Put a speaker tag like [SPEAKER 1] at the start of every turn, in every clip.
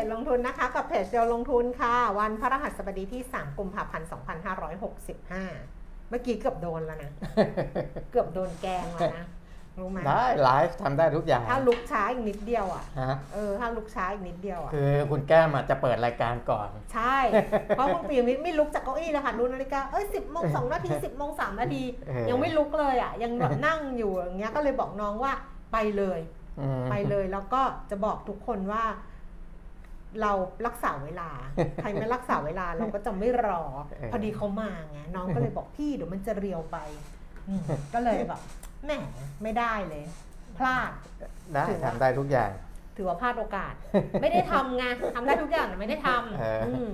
[SPEAKER 1] ค
[SPEAKER 2] รับ
[SPEAKER 1] อัปเดตเทรนด์ลงทุนนะคะ กับเพจเดียวลงทุนค่ะ วันพฤหัสบดีที่ 3 กุมภาพันธ์ 2565 เมื่อกี้เกือบโดนแล้วนะ เกือบโดนแกงแล้วนะ รู้ไหม
[SPEAKER 2] ได้ไลฟ์ทำได้ทุกอย่าง
[SPEAKER 1] ถ้าลุกช้าอีกนิดเดียวอะ
[SPEAKER 2] ฮะ
[SPEAKER 1] เออถ้าลุกช้าอีกนิดเดียวอะ
[SPEAKER 2] คือคุณแก้มอะจะเปิดรายการก่อน
[SPEAKER 1] ใช่ เพราะคุณปียมิตรไม่ลุกจากเก้าอี้เลยค่ะดูนาฬิกาเอ้ยสิบโมงสองนาทีสิบโมงสามนาที
[SPEAKER 2] เออ
[SPEAKER 1] ยังไม่ลุกเลยอะ ยังแบบนั่งอยู่อย่างเงี้ยก็เลยบอกน้องว่าไปเลย
[SPEAKER 2] อืม
[SPEAKER 1] ไปเลยแล้วก็จะบอกทุกคนว่า เรารักษาเวลา ใครไม่รักษาเวลาเราก็จะไม่รอ พอดีเขามาไงน้องก็เลยบอกพี่เดี๋ยวมันจะเรียวไปอืมก็เลยแบบแหมไม่ได้เลย พลาด
[SPEAKER 2] ได้
[SPEAKER 1] ถือว่า
[SPEAKER 2] ทำได้ทุกอย่าง
[SPEAKER 1] ถือว่าพลาดโอกาส ไม่ได้ทำไงทำได้ทุกอย่างแต่ไม่ได้ท
[SPEAKER 2] เออำอื
[SPEAKER 1] ม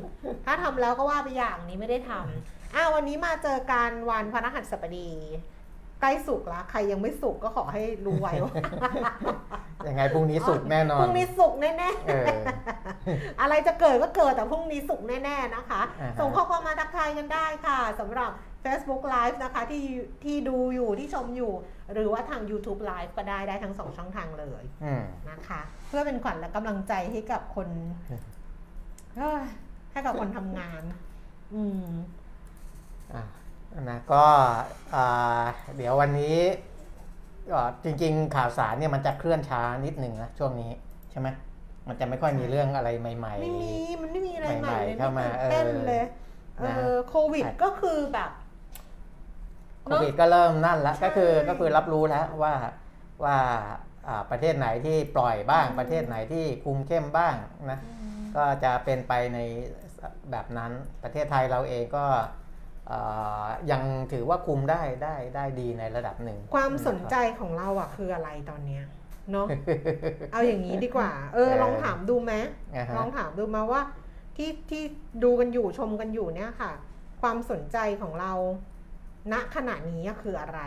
[SPEAKER 1] ถ้าทำแล้วก็ว่าไปอย่างนี้ไม่ได้ทำอ้าววันนี้มาเจอกันวันพฤหัสบดีใกล้สุกแล้วใครยังไม่สุกก็ขอให้รู้ไว้ว่า
[SPEAKER 2] ยังไงพรุ่งนี้สุกร์แน่นอ
[SPEAKER 1] พ
[SPEAKER 2] น
[SPEAKER 1] รุ่งนี้สุกแน่
[SPEAKER 2] เออ
[SPEAKER 1] ๆอะไรจะเกิดก็เกิดแต่พรุ่งนี้สุกแน่ๆนะคะ
[SPEAKER 2] อ่าฮะ
[SPEAKER 1] ส่งข้อความมาทักทายกันได้ค่ะสำหรับ Facebook Live นะคะที่ที่ดูอยู่ที่ชมอยู่ หรือว่าทาง YouTube Live ก็ได้ได้ทั้งสองช่องทางเลย
[SPEAKER 2] อืม
[SPEAKER 1] นะคะ เพื่อเป็นขวัญและกำลังใจให้กับคนเอ้ยให้กับคนทำงาน อืม
[SPEAKER 2] อะนะก็อ่าเดี๋ยววันนี้ก็ จริง ๆ ข่าวสารเนี่ยมันจะเคลื่อนช้านิดหนึ่งนะช่วงนี้ใช่ไหมมันจะไม่ค่อยมีเรื่องอะไรใหม่
[SPEAKER 1] ไม่มีมันไม่มีอะไรใหม่
[SPEAKER 2] ใหม่
[SPEAKER 1] เลย
[SPEAKER 2] ๆเข้ามา
[SPEAKER 1] ไตื่นเต้น
[SPEAKER 2] เออ
[SPEAKER 1] เลยเอ
[SPEAKER 2] นะ
[SPEAKER 1] อโควิดก็คือแบบ
[SPEAKER 2] ๆโควิดก็เริ่มนั่นแล้ว
[SPEAKER 1] ใช่
[SPEAKER 2] ก็คือก็คือรับรู้แล้วว่าว่าอ่าประเทศไหนที่ปล่อยบ้าง
[SPEAKER 1] อืม
[SPEAKER 2] ประเทศไหนที่คุมเข้มบ้างนะก็จะเป็นไปในแบบนั้นประเทศไทยเราเองก็เอ่อ ยังถือว่าคุมได้ได้ได้ดีในระดับหนึ่ง
[SPEAKER 1] ความสนใจของเราอะคืออะไรตอนเนี้ยเนาะเอาอย่างนี้ดีกว่า เออ
[SPEAKER 2] เออ
[SPEAKER 1] ลองถามดูไหม
[SPEAKER 2] อ่าฮะ
[SPEAKER 1] ลองถามดูมาว่าที่ที่ดูกันอยู่ชมกันอยู่เนี่ยค่ะ ความสนใจของเรา ณขณะนี้อะคืออะไร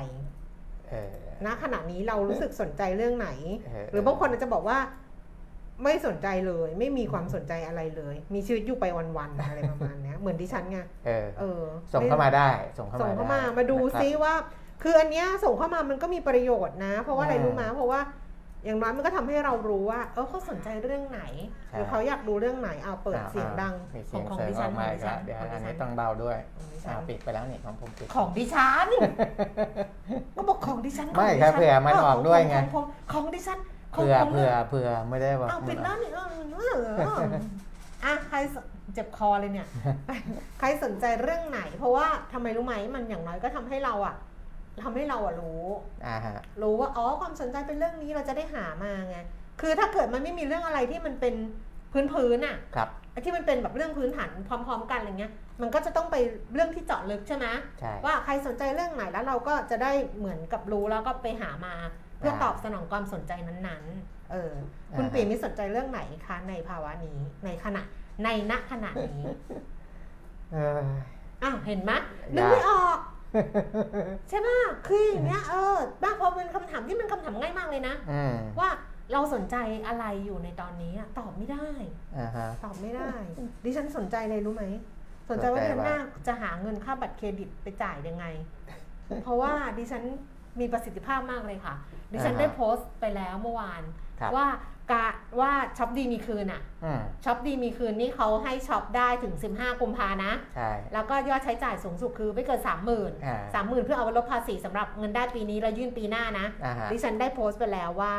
[SPEAKER 2] เออ
[SPEAKER 1] ณขณะนี้เรารู้สึกสนใจเรื่องไหน
[SPEAKER 2] เออ
[SPEAKER 1] หรือบางคนอาจจะบอกว่า ไม่สนใจเลย ไม่มีความสนใจอะไรเลย มีชีวิตอยู่ไปวันๆอะไรประมาณเนี้ยเหมือนดิฉันไง
[SPEAKER 2] เออ
[SPEAKER 1] เออ
[SPEAKER 2] ส่งเข้ามาได้ ส่งเข้า
[SPEAKER 1] ส่ง
[SPEAKER 2] มา
[SPEAKER 1] เข้า
[SPEAKER 2] ได้
[SPEAKER 1] มามาดู
[SPEAKER 2] นะครับ
[SPEAKER 1] ซิว่า คืออันเนี้ยส่งเข้ามามันก็มีประโยชน์นะ เพราะว่าอะไร
[SPEAKER 2] อืม
[SPEAKER 1] รู้ไหมเพราะว่าอย่างน้อยมันก็ทำให้เรารู้ว่า เออเขาสนใจเรื่องไหน
[SPEAKER 2] ใช่
[SPEAKER 1] หรือเขาอยากดูเรื่องไหนเอาเปิด
[SPEAKER 2] อ่า
[SPEAKER 1] เสียงดัง
[SPEAKER 2] มี
[SPEAKER 1] ข
[SPEAKER 2] เสี
[SPEAKER 1] อยง
[SPEAKER 2] ง
[SPEAKER 1] ของ
[SPEAKER 2] เสริ
[SPEAKER 1] ดิ
[SPEAKER 2] ม
[SPEAKER 1] ฉั
[SPEAKER 2] อนอก
[SPEAKER 1] ขอ
[SPEAKER 2] มาง
[SPEAKER 1] ดิ
[SPEAKER 2] อีก
[SPEAKER 1] ฉั
[SPEAKER 2] แล้ว
[SPEAKER 1] น
[SPEAKER 2] เดี๋ยว
[SPEAKER 1] ของดิ
[SPEAKER 2] อัน
[SPEAKER 1] ฉั
[SPEAKER 2] นี้
[SPEAKER 1] น
[SPEAKER 2] ต้องเบาด้วย
[SPEAKER 1] ของดิฉั
[SPEAKER 2] อ่านปิดไปแล้วนี่ของผมปิด
[SPEAKER 1] ของดิฉันก็บอกของดิฉัน
[SPEAKER 2] ไม่
[SPEAKER 1] ของดิ
[SPEAKER 2] ครับ
[SPEAKER 1] ฉัน
[SPEAKER 2] เผื่อมันออกด้วยไง
[SPEAKER 1] ของของของดิฉันของ
[SPEAKER 2] เผื่อ
[SPEAKER 1] ผม
[SPEAKER 2] เผื่อเผื่อไม่ได้ว่า
[SPEAKER 1] เอาปิดแล้วนี่เออเออเอออะใครสเจ็บคอเลยเนี่ย ใครสนใจเรื่องไหน เพราะว่าทำไมรู้ไหมมันอย่างน้อยก็ทำให้เราอะทำให้เราอะรู้
[SPEAKER 2] อ่าฮะ
[SPEAKER 1] รู้ว่าอ๋อความสนใจเป็นเรื่องนี้เราจะได้หามาไงคือถ้าเกิดมันไม่มีเรื่องอะไรที่มันเป็นพื้นพื้นๆอะ
[SPEAKER 2] ครับ
[SPEAKER 1] ไอ้ที่มันเป็นแบบเรื่องพื้นฐานพร้อม ๆ กันอะไรเงี้ย มันก็จะต้องไปเรื่องที่เจาะลึกใช่ไหม
[SPEAKER 2] ใช่
[SPEAKER 1] ว่าใครสนใจเรื่องไหนแล้วเราก็จะได้เหมือนกับรู้แล้วก็ไปหามา เพื่อตอบสนองความสนใจนั้นๆ เออ คุณปีมิสนใจเรื่องไหนคะในภาวะนี้ ในขณะ ในณขณะนี้
[SPEAKER 2] เออ
[SPEAKER 1] อ้าวเห็นไหม
[SPEAKER 2] ยาก
[SPEAKER 1] นึกไม่ออก ใช่ไหมคืออย่างเงี้ยเออบ้างพอเป็นคำถามที่มันคำถามง่ายมากเลยนะ
[SPEAKER 2] อืม
[SPEAKER 1] ว่าเราสนใจอะไรอยู่ในตอนนี้อะตอบไม่ได้
[SPEAKER 2] อ่าฮะ
[SPEAKER 1] ตอบไม่ได้ ดิฉันสนใจเลยรู้ไหมสนใจว่า
[SPEAKER 2] สนใจ
[SPEAKER 1] เดือนหน้า
[SPEAKER 2] ว่า
[SPEAKER 1] จะหาเงินค่าบัตรเครดิตไปจ่ายยังไง เพราะว่าดิฉันมีประสิทธิภาพมากเลยค่ะ ดิฉันได้โพสต์ไปแล้วเมื่อวาน
[SPEAKER 2] ครับ
[SPEAKER 1] ว่ากะว่าช็อปดีมีคืนอะ
[SPEAKER 2] อืม
[SPEAKER 1] ช็อปดีมีคืนนี่เขาให้ช็อปได้ถึง 15กุมภานะ
[SPEAKER 2] ใช่
[SPEAKER 1] แล้วก็ยอดใช้จ่ายสูงสุดคือไม่เกิน 30,000
[SPEAKER 2] อ่า
[SPEAKER 1] 30,000เพื่อเอาไปลดภาษีสำหรับเงินได้ปีนี้แล้วยื่นปีหน้านะ
[SPEAKER 2] อ่าฮะ
[SPEAKER 1] ดิฉันได้โพสต์ไปแล้วว่า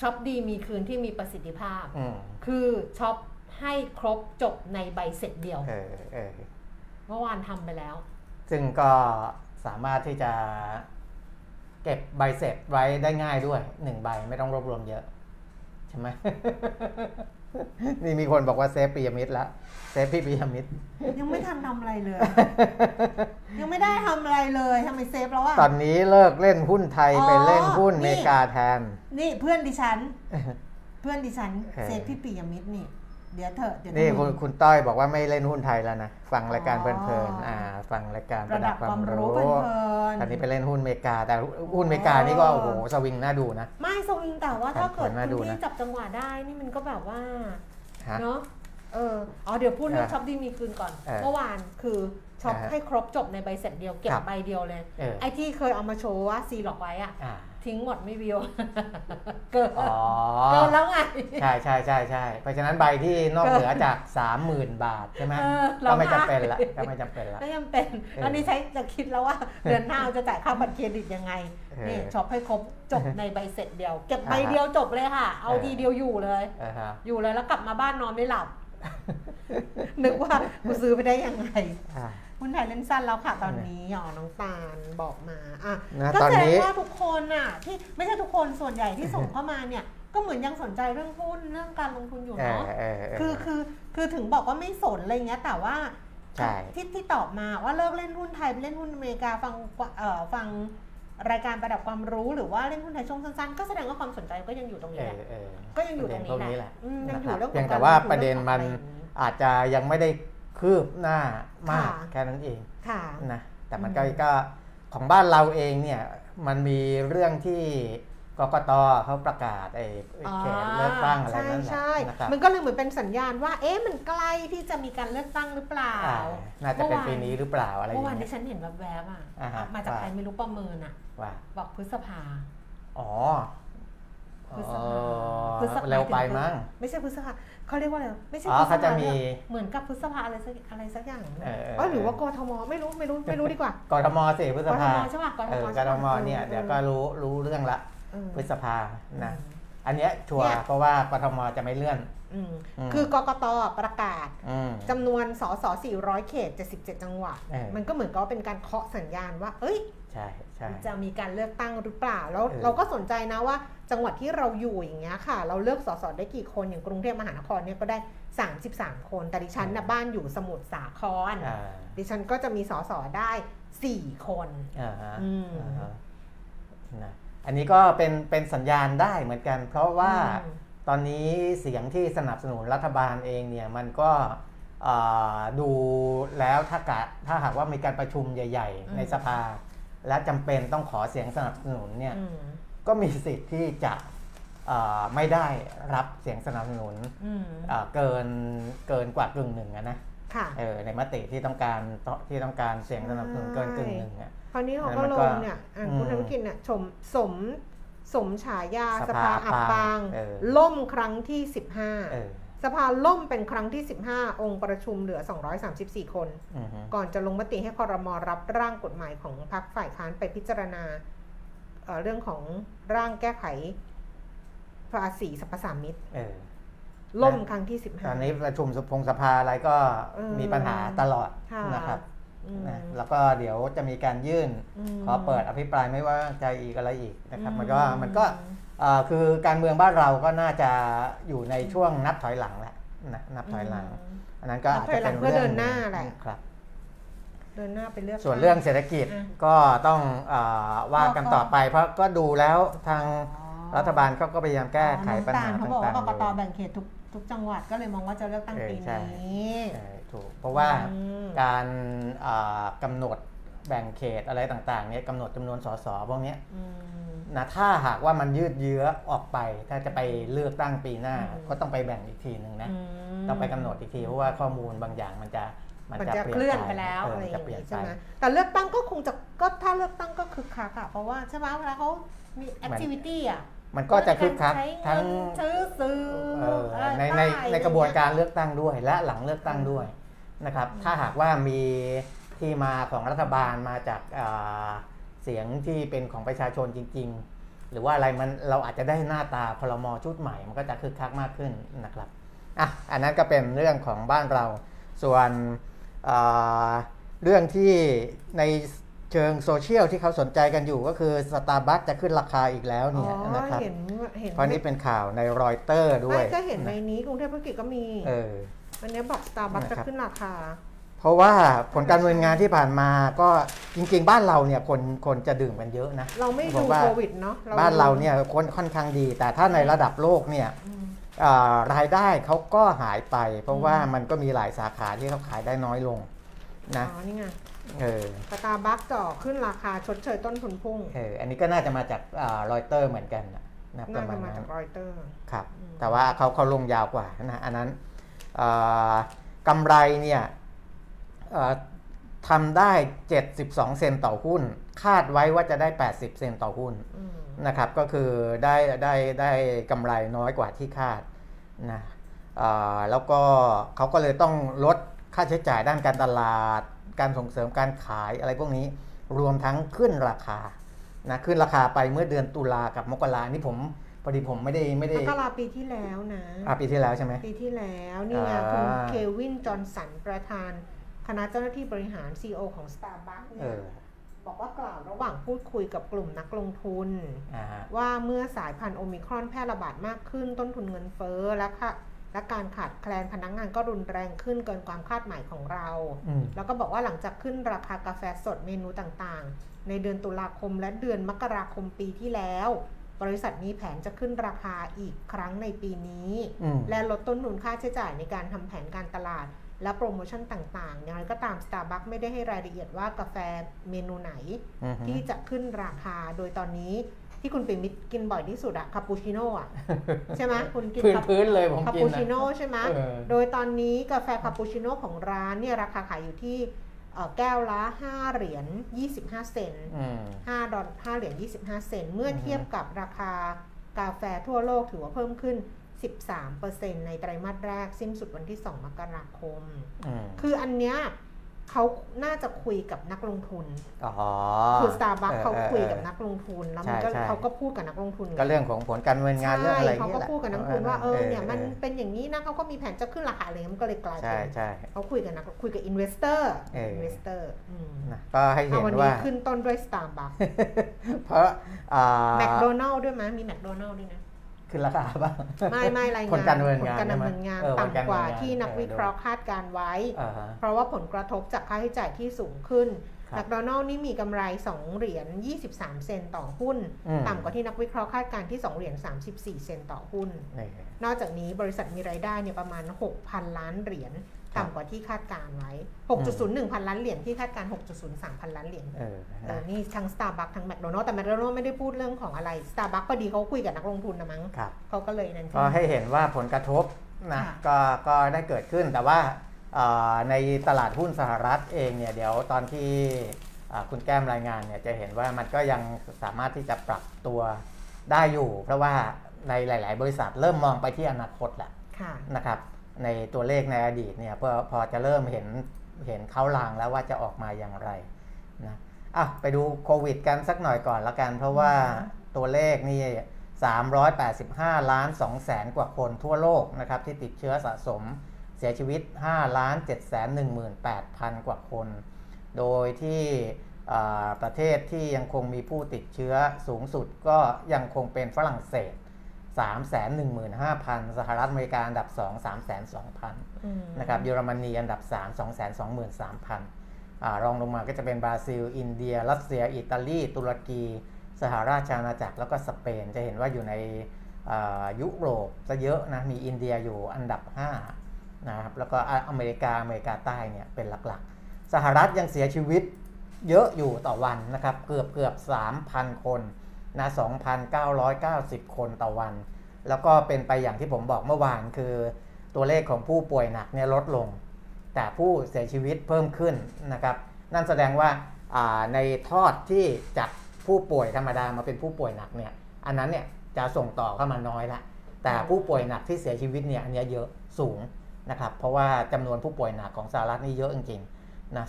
[SPEAKER 1] ช็อปดีมีคืนที่มีประสิทธิภาพ
[SPEAKER 2] อืม
[SPEAKER 1] คือช็อปให้ครบจบในใบเสร็จเดียว
[SPEAKER 2] เออเออ
[SPEAKER 1] เมื่อวานทำไปแล้ว
[SPEAKER 2] ซึ่งก็สามารถที่จะ เก็บใบเสร็จไว้ได้ง่ายด้วยหนึ่งใบไม่ต้องรวบรวมเยอะ ใช่ไหมนี่มีคนบอกว่า save ปิยมิตรแล้ว save พี่ปิยมิตร
[SPEAKER 1] ยังไม่ทันทำอะไรเลย ยังไม่ได้ทำอะไรเลยทำไม save แล้วอะ
[SPEAKER 2] ตอนนี้เลิกเล่นหุ้นไทย
[SPEAKER 1] อ๋อ
[SPEAKER 2] ไปเล่นหุ้น
[SPEAKER 1] นี่
[SPEAKER 2] เมกาแทน
[SPEAKER 1] นี่เพื่อนดิฉัน เพื่อนดิฉัน
[SPEAKER 2] เออ
[SPEAKER 1] เซฟพี่ปียมิตรนี่ เดี๋ยวเถอะเดี๋ยว
[SPEAKER 2] นี่
[SPEAKER 1] จะ
[SPEAKER 2] คุณ
[SPEAKER 1] มี
[SPEAKER 2] คุณต้อยบอกว่าไม่เล่นหุ้นไทยแล้วนะ ฟังรายการ
[SPEAKER 1] อ๋อ
[SPEAKER 2] เพลินๆอ่า ฟังรายการประ
[SPEAKER 1] ระ
[SPEAKER 2] ดั
[SPEAKER 1] ดั
[SPEAKER 2] บบความ
[SPEAKER 1] ความรู้
[SPEAKER 2] รู้
[SPEAKER 1] เพลิน
[SPEAKER 2] ตอนนี้ไปเล่นหุ้นเมกา แต่หุ้นเมกานี่ก็โอ้โหสวิงน่าดูนะ
[SPEAKER 1] ไม่สวิงแต่ว่าถ้าเกิด
[SPEAKER 2] ผลมาดู
[SPEAKER 1] คุณ
[SPEAKER 2] นะ
[SPEAKER 1] ที่จับจังหวะได้นี่มันก็แบบว่า
[SPEAKER 2] ฮะ
[SPEAKER 1] เนาะเอออ๋อเดี๋ยวพูดเรื่อง
[SPEAKER 2] อ่า
[SPEAKER 1] ช็อปดีมีคืนก่อน
[SPEAKER 2] เออ
[SPEAKER 1] เมื่อวานคือช็อป
[SPEAKER 2] อ่า
[SPEAKER 1] ให้ครบจบในใบเสร็จเดียวเก็บ
[SPEAKER 2] ครับ
[SPEAKER 1] ใบเดียวเลย
[SPEAKER 2] เออ
[SPEAKER 1] ไอ้ที่เคยเอามาโชว์ว่าซีหลอกไว้อะ
[SPEAKER 2] อ่า
[SPEAKER 1] ทิ้งหมดไม่วิวเกิน
[SPEAKER 2] อ๋อ
[SPEAKER 1] เกินแล้วไง
[SPEAKER 2] ใช่ใช่ใช่ใช่เพราะฉะนั้นใบที่นอกเหนือจาก 30,000 บาทใช่ไหม
[SPEAKER 1] เออ
[SPEAKER 2] ก็ไม่
[SPEAKER 1] เรา
[SPEAKER 2] จำเป็น
[SPEAKER 1] ได้
[SPEAKER 2] ละก็ไม่จำเป็นละ
[SPEAKER 1] ก็ยังเป็น
[SPEAKER 2] เออ
[SPEAKER 1] อันนี้ใช้จะคิดแล้วว่า เดือนหน้าจะจ่ายค่าบัตรเครดิตยังไง
[SPEAKER 2] เออ
[SPEAKER 1] นี่ช็อปให้ครบจบในใบเสร็จเดียว เก็บใบ
[SPEAKER 2] อ่าฮะ
[SPEAKER 1] เดียวจบเลยค่ะ เอา
[SPEAKER 2] เออ
[SPEAKER 1] ทีเดียวอยู่เลย
[SPEAKER 2] อ่าฮะ
[SPEAKER 1] อยู่เลยแล้วกลับมาบ้านนอนไม่หลับ นึกว่ากูซื้อไปได้ยังไง
[SPEAKER 2] อ่า
[SPEAKER 1] หุ้นไทยเล่นสั้นแล้วค่ะตอนนี้อ๋อน้องตาลบอกมาอะ
[SPEAKER 2] นะ
[SPEAKER 1] ก็
[SPEAKER 2] ตอน
[SPEAKER 1] แสด
[SPEAKER 2] นี้
[SPEAKER 1] งว่าทุกคนน่ะที่ไม่ใช่ทุกคนส่วนใหญ่ที่ส่งเข้ามาเนี่ยก็เหมือนยังสนใจเรื่องหุ้นเรื่องการลงทุนอยู่
[SPEAKER 2] เออ
[SPEAKER 1] เนาะ
[SPEAKER 2] เออเออ
[SPEAKER 1] คือคือคือถึงบอกว่าไม่สนอะไรเงี้ยแต่ว่า
[SPEAKER 2] ใช่
[SPEAKER 1] ที่ที่ตอบมาว่าเลิกเล่นหุ้นไทยไปเล่นหุ้นอเมริกาฟังเอ่อฟังรายการประดับความรู้หรือว่าเล่นหุ้นไทยช่วงสั้นๆ ก็แสดงว่าความสนใจก็ยังอยู่ตรง
[SPEAKER 2] เอ
[SPEAKER 1] นี้แห
[SPEAKER 2] อ
[SPEAKER 1] ละ
[SPEAKER 2] เออ
[SPEAKER 1] ก็ยังอยู่ตรง
[SPEAKER 2] ประเด็
[SPEAKER 1] นี้
[SPEAKER 2] พวก
[SPEAKER 1] แหละ
[SPEAKER 2] แหละ
[SPEAKER 1] อืมยั
[SPEAKER 2] นะ
[SPEAKER 1] งอ
[SPEAKER 2] ครั
[SPEAKER 1] ยู่
[SPEAKER 2] บ
[SPEAKER 1] เรื่องข
[SPEAKER 2] เพี
[SPEAKER 1] อยง
[SPEAKER 2] ง
[SPEAKER 1] กา
[SPEAKER 2] แต่
[SPEAKER 1] ร
[SPEAKER 2] ว่า
[SPEAKER 1] ลงทุ
[SPEAKER 2] ประเด็นมัน
[SPEAKER 1] รื่องของอะไร
[SPEAKER 2] อาจจะยังไม่ได้ คืบหน้ามาก
[SPEAKER 1] ค่ะ
[SPEAKER 2] แค่นั้นเอง
[SPEAKER 1] ค่ะ
[SPEAKER 2] นะแต่มัน
[SPEAKER 1] อืม
[SPEAKER 2] ก็ก็ของบ้านเราเองเนี่ยมันมีเรื่องที่กกตเขาประกาศไอ้ไอ้เขตเลือกตั้งอะไรนั่นแหละ
[SPEAKER 1] ใช่
[SPEAKER 2] นะค
[SPEAKER 1] ใช่
[SPEAKER 2] รับ
[SPEAKER 1] มันก็เลยเหมือนเป็นสัญญาณว่า เอ๊ะมันใกล้ที่จะมีการเลือกตั้งหรือเปล่า
[SPEAKER 2] อ่าน่าจะเป็นปีนี้หรือเปล่าอะไรอ
[SPEAKER 1] เมื่อย่างวาน
[SPEAKER 2] เงี้
[SPEAKER 1] ที่
[SPEAKER 2] ย
[SPEAKER 1] ฉันเห็นแวบๆอะ
[SPEAKER 2] อ่าฮะ
[SPEAKER 1] มาจาก
[SPEAKER 2] ว่า
[SPEAKER 1] ใครไม่รู้ประเมินอะ
[SPEAKER 2] ว่า
[SPEAKER 1] บอกพฤษภา
[SPEAKER 2] อ๋อ
[SPEAKER 1] พฤษ
[SPEAKER 2] อ๋
[SPEAKER 1] ภา
[SPEAKER 2] อ
[SPEAKER 1] พฤษภา
[SPEAKER 2] เร็วไปมั้ง
[SPEAKER 1] ไม่ใช่พฤษภาเขาเรียกว่าอะไรไม่ใช่
[SPEAKER 2] อ๋อ
[SPEAKER 1] พฤษ
[SPEAKER 2] เขาจะ
[SPEAKER 1] ภา
[SPEAKER 2] มี
[SPEAKER 1] เนี่ยเหมือนกับพฤษภาอะไรสักอะไรสักอย่าง
[SPEAKER 2] เออเออ
[SPEAKER 1] เออหรือว่ากทมไม่รู้ไม่รู้ไม่รู้ดีกว่าก
[SPEAKER 2] ทมสิพฤษ
[SPEAKER 1] กท
[SPEAKER 2] ภาม
[SPEAKER 1] ใช่ป่ะกท
[SPEAKER 2] เอ
[SPEAKER 1] ม
[SPEAKER 2] อก
[SPEAKER 1] ใช่
[SPEAKER 2] ท
[SPEAKER 1] ปะ
[SPEAKER 2] มเนี่ยเดี๋ยวก็รู้รู้เรื่องละ
[SPEAKER 1] เออ
[SPEAKER 2] พฤษภานะ
[SPEAKER 1] อืม
[SPEAKER 2] อันเนี้ยชัวร์
[SPEAKER 1] เนี่ย
[SPEAKER 2] เพราะว่ากทมจะไม่เลื่อน
[SPEAKER 1] อืม
[SPEAKER 2] อืม
[SPEAKER 1] คือกกตประกาศ
[SPEAKER 2] อืม
[SPEAKER 1] จำนวนสส400 เขต 77 จังหวัด
[SPEAKER 2] เออ
[SPEAKER 1] มันก็เหมือนกับว่าเป็นการเคาะสัญญาณว่า เอ้ย
[SPEAKER 2] ใช่ใช่
[SPEAKER 1] จะมีการเลือกตั้งหรือเปล่า แล้ว
[SPEAKER 2] เออ
[SPEAKER 1] เราก็สนใจนะว่า จังหวัดที่เราอยู่อย่างเงี้ยค่ะ เราเลือกสสได้กี่คนอย่างกรุงเทพมหานครเนี่ยก็ได้ 33 คน แต่ดิฉันนะบ้านอยู่สมุทรสาคร
[SPEAKER 2] อ่า
[SPEAKER 1] ดิฉันก็จะมีสสได้ 4 คน
[SPEAKER 2] อ่าฮะ
[SPEAKER 1] อืม
[SPEAKER 2] อ่าฮะนะอันนี้ก็เป็นเป็นสัญญาณได้เหมือนกัน เพราะว่า
[SPEAKER 1] อืม
[SPEAKER 2] ตอนนี้เสียงที่สนับสนุนรัฐบาลเองเนี่ยมันก็อ่าดูแล้วถ้ากะถ้าหากว่ามีการประชุมใหญ่
[SPEAKER 1] อืม
[SPEAKER 2] ๆในสภา และจำเป็นต้องขอเสียงสนับสนุนเนี่ย
[SPEAKER 1] อืม
[SPEAKER 2] ก็มีสิทธิ์ที่จะอ่าไม่ได้รับเสียงสนับสนุน
[SPEAKER 1] อืม
[SPEAKER 2] อ่าเกินเกินกว่ากึ่งหนึ่งอะนะ
[SPEAKER 1] ค่ะ
[SPEAKER 2] เออในมติที่ต้องการที่ต้องการเสียงสนับสนุนเกินกึ่งหนึ่งอะ
[SPEAKER 1] คราวนี้เขา
[SPEAKER 2] แล้ว
[SPEAKER 1] ก็
[SPEAKER 2] มัน
[SPEAKER 1] ล
[SPEAKER 2] ก็
[SPEAKER 1] งเนี่ยอะ
[SPEAKER 2] อืม
[SPEAKER 1] คุณธนกิจเนี่ยชมสมสมฉายา
[SPEAKER 2] ส
[SPEAKER 1] ส
[SPEAKER 2] ภา
[SPEAKER 1] ภาอับปาง
[SPEAKER 2] เออ
[SPEAKER 1] ล่มครั้งที่
[SPEAKER 2] เอ
[SPEAKER 1] 15
[SPEAKER 2] อ
[SPEAKER 1] สภาล่มเป็นครั้งที่ 15 องค์ประชุมเหลือ 234 คน
[SPEAKER 2] อือฮึ
[SPEAKER 1] ก่อนจะลงมติให้คอรมอรับร่างกฎหมายของพรรคฝ่ายค้านไปพิจารณา เอ่อเรื่องของร่างแก้ไขภาษีสรรพสามิต
[SPEAKER 2] เออ
[SPEAKER 1] ล่มครั้งที่
[SPEAKER 2] ตอน
[SPEAKER 1] 15
[SPEAKER 2] นี้ประชุมสภงสภาอะไรก็
[SPEAKER 1] เออ
[SPEAKER 2] มีปัญหาตลอด
[SPEAKER 1] ค่ะ
[SPEAKER 2] นะครับ
[SPEAKER 1] อืม
[SPEAKER 2] นะแล้วก็เดี๋ยวจะมีการยื่น
[SPEAKER 1] ม
[SPEAKER 2] ขอเปิดอภิปรายไม่ไว่าใจอีกอะไรอีกนะครับ มันก็
[SPEAKER 1] อื
[SPEAKER 2] มันก็เอ่อคือการเมืองบ้านเราก็น่าจะอยู่ในช่วงนับถอยหลังแหละนะนับถอยหลัง
[SPEAKER 1] ม
[SPEAKER 2] อันนั้นก็อาจจะเป็น
[SPEAKER 1] นับถอยหลังเพื่อ
[SPEAKER 2] เรื่อง
[SPEAKER 1] เดินหน้าแหละ
[SPEAKER 2] ครับ
[SPEAKER 1] เดินหน้าไปเลือก
[SPEAKER 2] ส่วนเรื่องเศรษฐกิจ
[SPEAKER 1] อะ
[SPEAKER 2] ก็ต้องเออว่ากันต่อไป เพราะก็ดูแล้วทาง
[SPEAKER 1] อ๋อ
[SPEAKER 2] รัฐบาลเขาก็พยายามแก้ไขปัญหา
[SPEAKER 1] น้ำตลเขา
[SPEAKER 2] ต่
[SPEAKER 1] บอกว่าา
[SPEAKER 2] ง
[SPEAKER 1] ก
[SPEAKER 2] ๆ
[SPEAKER 1] กต
[SPEAKER 2] อยู่
[SPEAKER 1] แบ่งเขตทุกทุกจังหวัดก็เลยมองว่าจะเลือกตั้ง
[SPEAKER 2] เออ
[SPEAKER 1] ปี
[SPEAKER 2] ใช่
[SPEAKER 1] นี้
[SPEAKER 2] ใช่ถูกเพราะว่า
[SPEAKER 1] อืม
[SPEAKER 2] การเอ่อกำหนดแบ่งเขตอะไรต่างๆเนี่ยกำหนดจำนวนสสพวกเนี้ย
[SPEAKER 1] อืม
[SPEAKER 2] นะถ้าหากว่ามันยืดเยื้อออกไป ถ้าจะไปเลือกตั้งปีหน้า
[SPEAKER 1] อืม
[SPEAKER 2] ก็ต้องไปแบ่งอีกทีหนึ่งนะ
[SPEAKER 1] ม
[SPEAKER 2] ต้องไปกำหนดอีกทีเพราะว่าข้อมูลบางอย่างมันจะ
[SPEAKER 1] มันจะเคลื่อนไปแล้ว
[SPEAKER 2] เอะ
[SPEAKER 1] ไรอย่าง
[SPEAKER 2] จะเปลี่ยน
[SPEAKER 1] นี้
[SPEAKER 2] ไป
[SPEAKER 1] ใช่ไหมแต่เลือกตั้งก็คงจะก็ถ้าเลือกตั้งก็คึกคักอะเพราะว่าใช่ไหมเวลาเขามี activity อะ
[SPEAKER 2] มันก็จะคึกคัก
[SPEAKER 1] ใช้
[SPEAKER 2] ทั้ง
[SPEAKER 1] เงินซื้อสื่อ
[SPEAKER 2] เออ
[SPEAKER 1] อะไร
[SPEAKER 2] ในใน
[SPEAKER 1] ป้าย
[SPEAKER 2] ในกระบวนการเลือกตั้งด้วย และหลังเลือกตั้งด้วยนะครับถ้าหากว่ามีที่มาของรัฐบาลมาจากอ่าเสียงที่เป็นของประชาชนจริงหรือว่าอะไรมันเราอาจจะได้หน้าตาครมชุดใหม่ มันก็จะคึกคักมากขึ้นนะครับอะอันนั้นก็เป็นเรื่องของบ้านเราส่วน เรื่องที่ในเชิงโซเชียลที่เขาสนใจกันอยู่ก็คือสตาร์บัคจะขึ้นราคาอีกแล้วเนี่ยนะครับ
[SPEAKER 1] เห็นเห็น
[SPEAKER 2] เพราะนี่เป็นข่าวในรอยเตอร์ด้วย
[SPEAKER 1] ก็เห็นในนี้กรุงเทพธุรกิจก็มี
[SPEAKER 2] เออ
[SPEAKER 1] อันนี้บอกสตาร์บัคจะขึ้นราคา
[SPEAKER 2] เพราะว่าผลการดำเนินงานที่ผ่านมาก็จริง ๆ บ้านเราเนี่ยคนคนจะดื่มกันเยอะนะ
[SPEAKER 1] เราไม่ดูโควิดเนาะ
[SPEAKER 2] บ้านเราเนี่ยคนค่อนข้างดี แต่ถ้าในระดับโลกเนี่ย รายได้เขาก็หายไป เพราะว่ามันก็มีหลายสาขาที่เขาขายได้น้อยลงนะ
[SPEAKER 1] อ๋อนี่ไง
[SPEAKER 2] เออ
[SPEAKER 1] สตาร์บัคจ่อขึ้นราคาชดเชยต้นทุนพุ่ง
[SPEAKER 2] เอออันนี้ก็น่าจะมาจากรอยเตอร์เหมือนกันนะ
[SPEAKER 1] ประมาณนั้นรอยเตอร์
[SPEAKER 2] ครับ แต่ว่าเขาเขาลงยาวกว่านะอันนั้นกำไรเนี่ยทำได้ 72 เซนต่อหุ้น คาดไว้ว่าจะได้ 80 เซนต่อหุ้น นะครับก็คือได้ได้ได้กำไรน้อยกว่าที่คาดนะแล้วก็เขาก็เลยต้องลดค่าใช้จ่ายด้านการตลาด การส่งเสริมการขายอะไรพวกนี้รวมทั้งขึ้นราคานะขึ้นราคาไปเมื่อเดือนตุลากับมกรานี่ผมพอดีผมไม่ได้ไม่ได้
[SPEAKER 1] มกราปีที่แล้วนะ
[SPEAKER 2] อ่าปีที่แล้วใช่ไหม
[SPEAKER 1] ปีที่แล้วนี่ไงคุณเควินจอห์นสันประธาน คณะเจ้าหน้าที่บริหาร CEO ของ Starbucks เนี่ย บอกว่ากล่าวระหว่างพูดคุยกับกลุ่มนักลงทุน ว่าเมื่อสายพันธุ์โอมิครอนแพร่ระบาดมากขึ้นต้นทุนเงินเฟ้อและค่ะและการขาดแคลนพนักงงานก็รุนแรงขึ้นเกินความคาดหมายของเรา แล้วก็บอกว่าหลังจากขึ้นราคากาแฟสดเมนูต่างๆ ในเดือนตุลาคมและเดือนมกราคมปีที่แล้ว บริษัทมีแผนจะขึ้นราคาอีกครั้งในปีนี้ และลดต้นทุนค่าใช้จ่ายในการทำแผนการตลาด และโปรโมชั่นต่างๆอย่างไรก็ตาม Starbucks ไม่ได้ให้รายละเอียดว่ากาแฟเมนูไหน ที่จะขึ้นราคาโดยตอนนี้ที่คุณปิมิตกินบ่อยที่สุดอะคาปูชิโน่อะใช่ไหมคุณกิน
[SPEAKER 2] พื้นเลยผม
[SPEAKER 1] กินคาปูชิโน่ใช่ไหมโดยตอนนี้กาแฟคาปูชิโน่ของร้านเนี่ยราคาขายอยู่ที่แก้วละ 5 เหรียญ 25 เซนต์5ดอล5เหรียญ 25 เซนต์เมื่อเทียบกับราคากาแฟทั่วโลกถือว่าเพิ่มขึ้น 13%ในไตรมาสแรก สิ้นสุดวันที่ 2 มกราคม คืออันเนี้ยเขาน่าจะคุยกับนักลงทุนคือสตาร์บัคเขาคุยกับนักลงทุน แล้วมันก็เขาก็พูดกับนักลงทุน
[SPEAKER 2] ก็เรื่องของผลการดำเนินงานเรื่องอะไร
[SPEAKER 1] เขาก็พูดกับนักลงทุนว่าเออเนี่ยมันเป็นอย่างนี้นะเขาก็มีแผนจะขึ้นราคาอะไรมันก็เลยกลายเป็นเขาคุยกับนักคุยกับ investor investor
[SPEAKER 2] ก็ให้เห็นว่า
[SPEAKER 1] ขึ้นต้นด้วยสตาร์บัค
[SPEAKER 2] เพราะ
[SPEAKER 1] แมคโดนัลล์ด้วยมั้ยมีแมคโดนัลล์ด้วยนะ
[SPEAKER 2] ขึ้นราคาบ้าง
[SPEAKER 1] ไม่ไม่รายงานผลการดำเนินงานดำเนินงานต่ำกว่าที่นักวิเคราะห์คาดการณ์ไว้ เพราะว่าผลกระทบจากค่าใช้จ่ายที่สูงขึ้นแมคโดนัลล์นี่มีกำไร 2 เหรียญ 23 เซนต์ต่อหุ้น ต่ำกว่าที่นักวิเคราะห์คาดการณ์ที่ 2 เหรียญ 34 เซนต์ต่อหุ้น นอกจากนี้บริษัทมีรายได้เนี่ยประมาณ 6,000 ล้านเหรียญ ต่ำกว่าที่คาดการไว้ 6.01 พันล้านเหรียญที่คาดการ 6.03 พันล้านเหรียญเออนี่ทั้ง Starbucks ทั้ง McDonald's แต่ McDonald's ไม่ได้พูดเรื่องของอะไร Starbucks พอดีเขาคุยกับนักลงทุนนะมั้งเขาก็เลยนั่น
[SPEAKER 2] ก็ให้เห็นว่าผลกระทบนะก็ก็ได้เกิดขึ้นแต่ว่าในตลาดหุ้นสหรัฐเองเนี่ยเดี๋ยวตอนที่คุณแก้มรายงานเนี่ยจะเห็นว่ามันก็ยังสามารถที่จะปรับตัวได้อยู่ เพราะว่าในหลาย ๆ บริษัทเริ่มมองไปที่อนาคตแหละนะครับ ในตัวเลขในอดีตเนี่ยพอพอจะเริ่มเห็นเห็นเขาลางแล้วว่าจะออกมาอย่างไรนะอะไปดูโควิดกันสักหน่อยก่อนละกัน เพราะว่าตัวเลขนี่ 385 ล้าน2แสนกว่าคนทั่วโลกนะครับที่ติดเชื้อสะสมเสียชีวิต5ล้าน7แสน18พันกว่าคน โดยที่ประเทศที่ยังคงมีผู้ติดเชื้อสูงสุดก็ยังคงเป็นฝรั่งเศส 315,000 สหรัฐอเมริกาอันดับ 2 302,000นะครับเยอรมนีอันดับ 3 223,000อรองลงมาก็จะเป็นบราซิล อินเดีย รัสเซีย อิตาลี ตุรกี สหราชอาณาจักรแล้วก็สเปนจะเห็นว่าอยู่ในยุโรปซะเยอะนะมีอินเดียอยู่อันดับ 5 นะครับแล้วก็อเมริกาอเมริกาใต้เนี่ยเป็นหลักๆ สหรัฐยังเสียชีวิตเยอะอยู่ต่อวันนะครับเกือบเกือบ3,000 คน นะ2,990 คนต่อวัน แล้วก็เป็นไปอย่างที่ผมบอกเมื่อวานคือ ตัวเลขของผู้ป่วยหนักเนี่ยลดลง แต่ผู้เสียชีวิตเพิ่มขึ้นนะครับ นั่นแสดงว่าในทอดที่จากผู้ป่วยธรรมดามาเป็นผู้ป่วยหนักเนี่ย อันนั้นเนี่ยจะส่งต่อเข้ามาน้อยละ แต่ผู้ป่วยหนักที่เสียชีวิตเนี่ยอันนี้เยอะสูงนะครับ เพราะว่าจำนวนผู้ป่วยหนักของสหรัฐนี่เยอะจริงๆนะ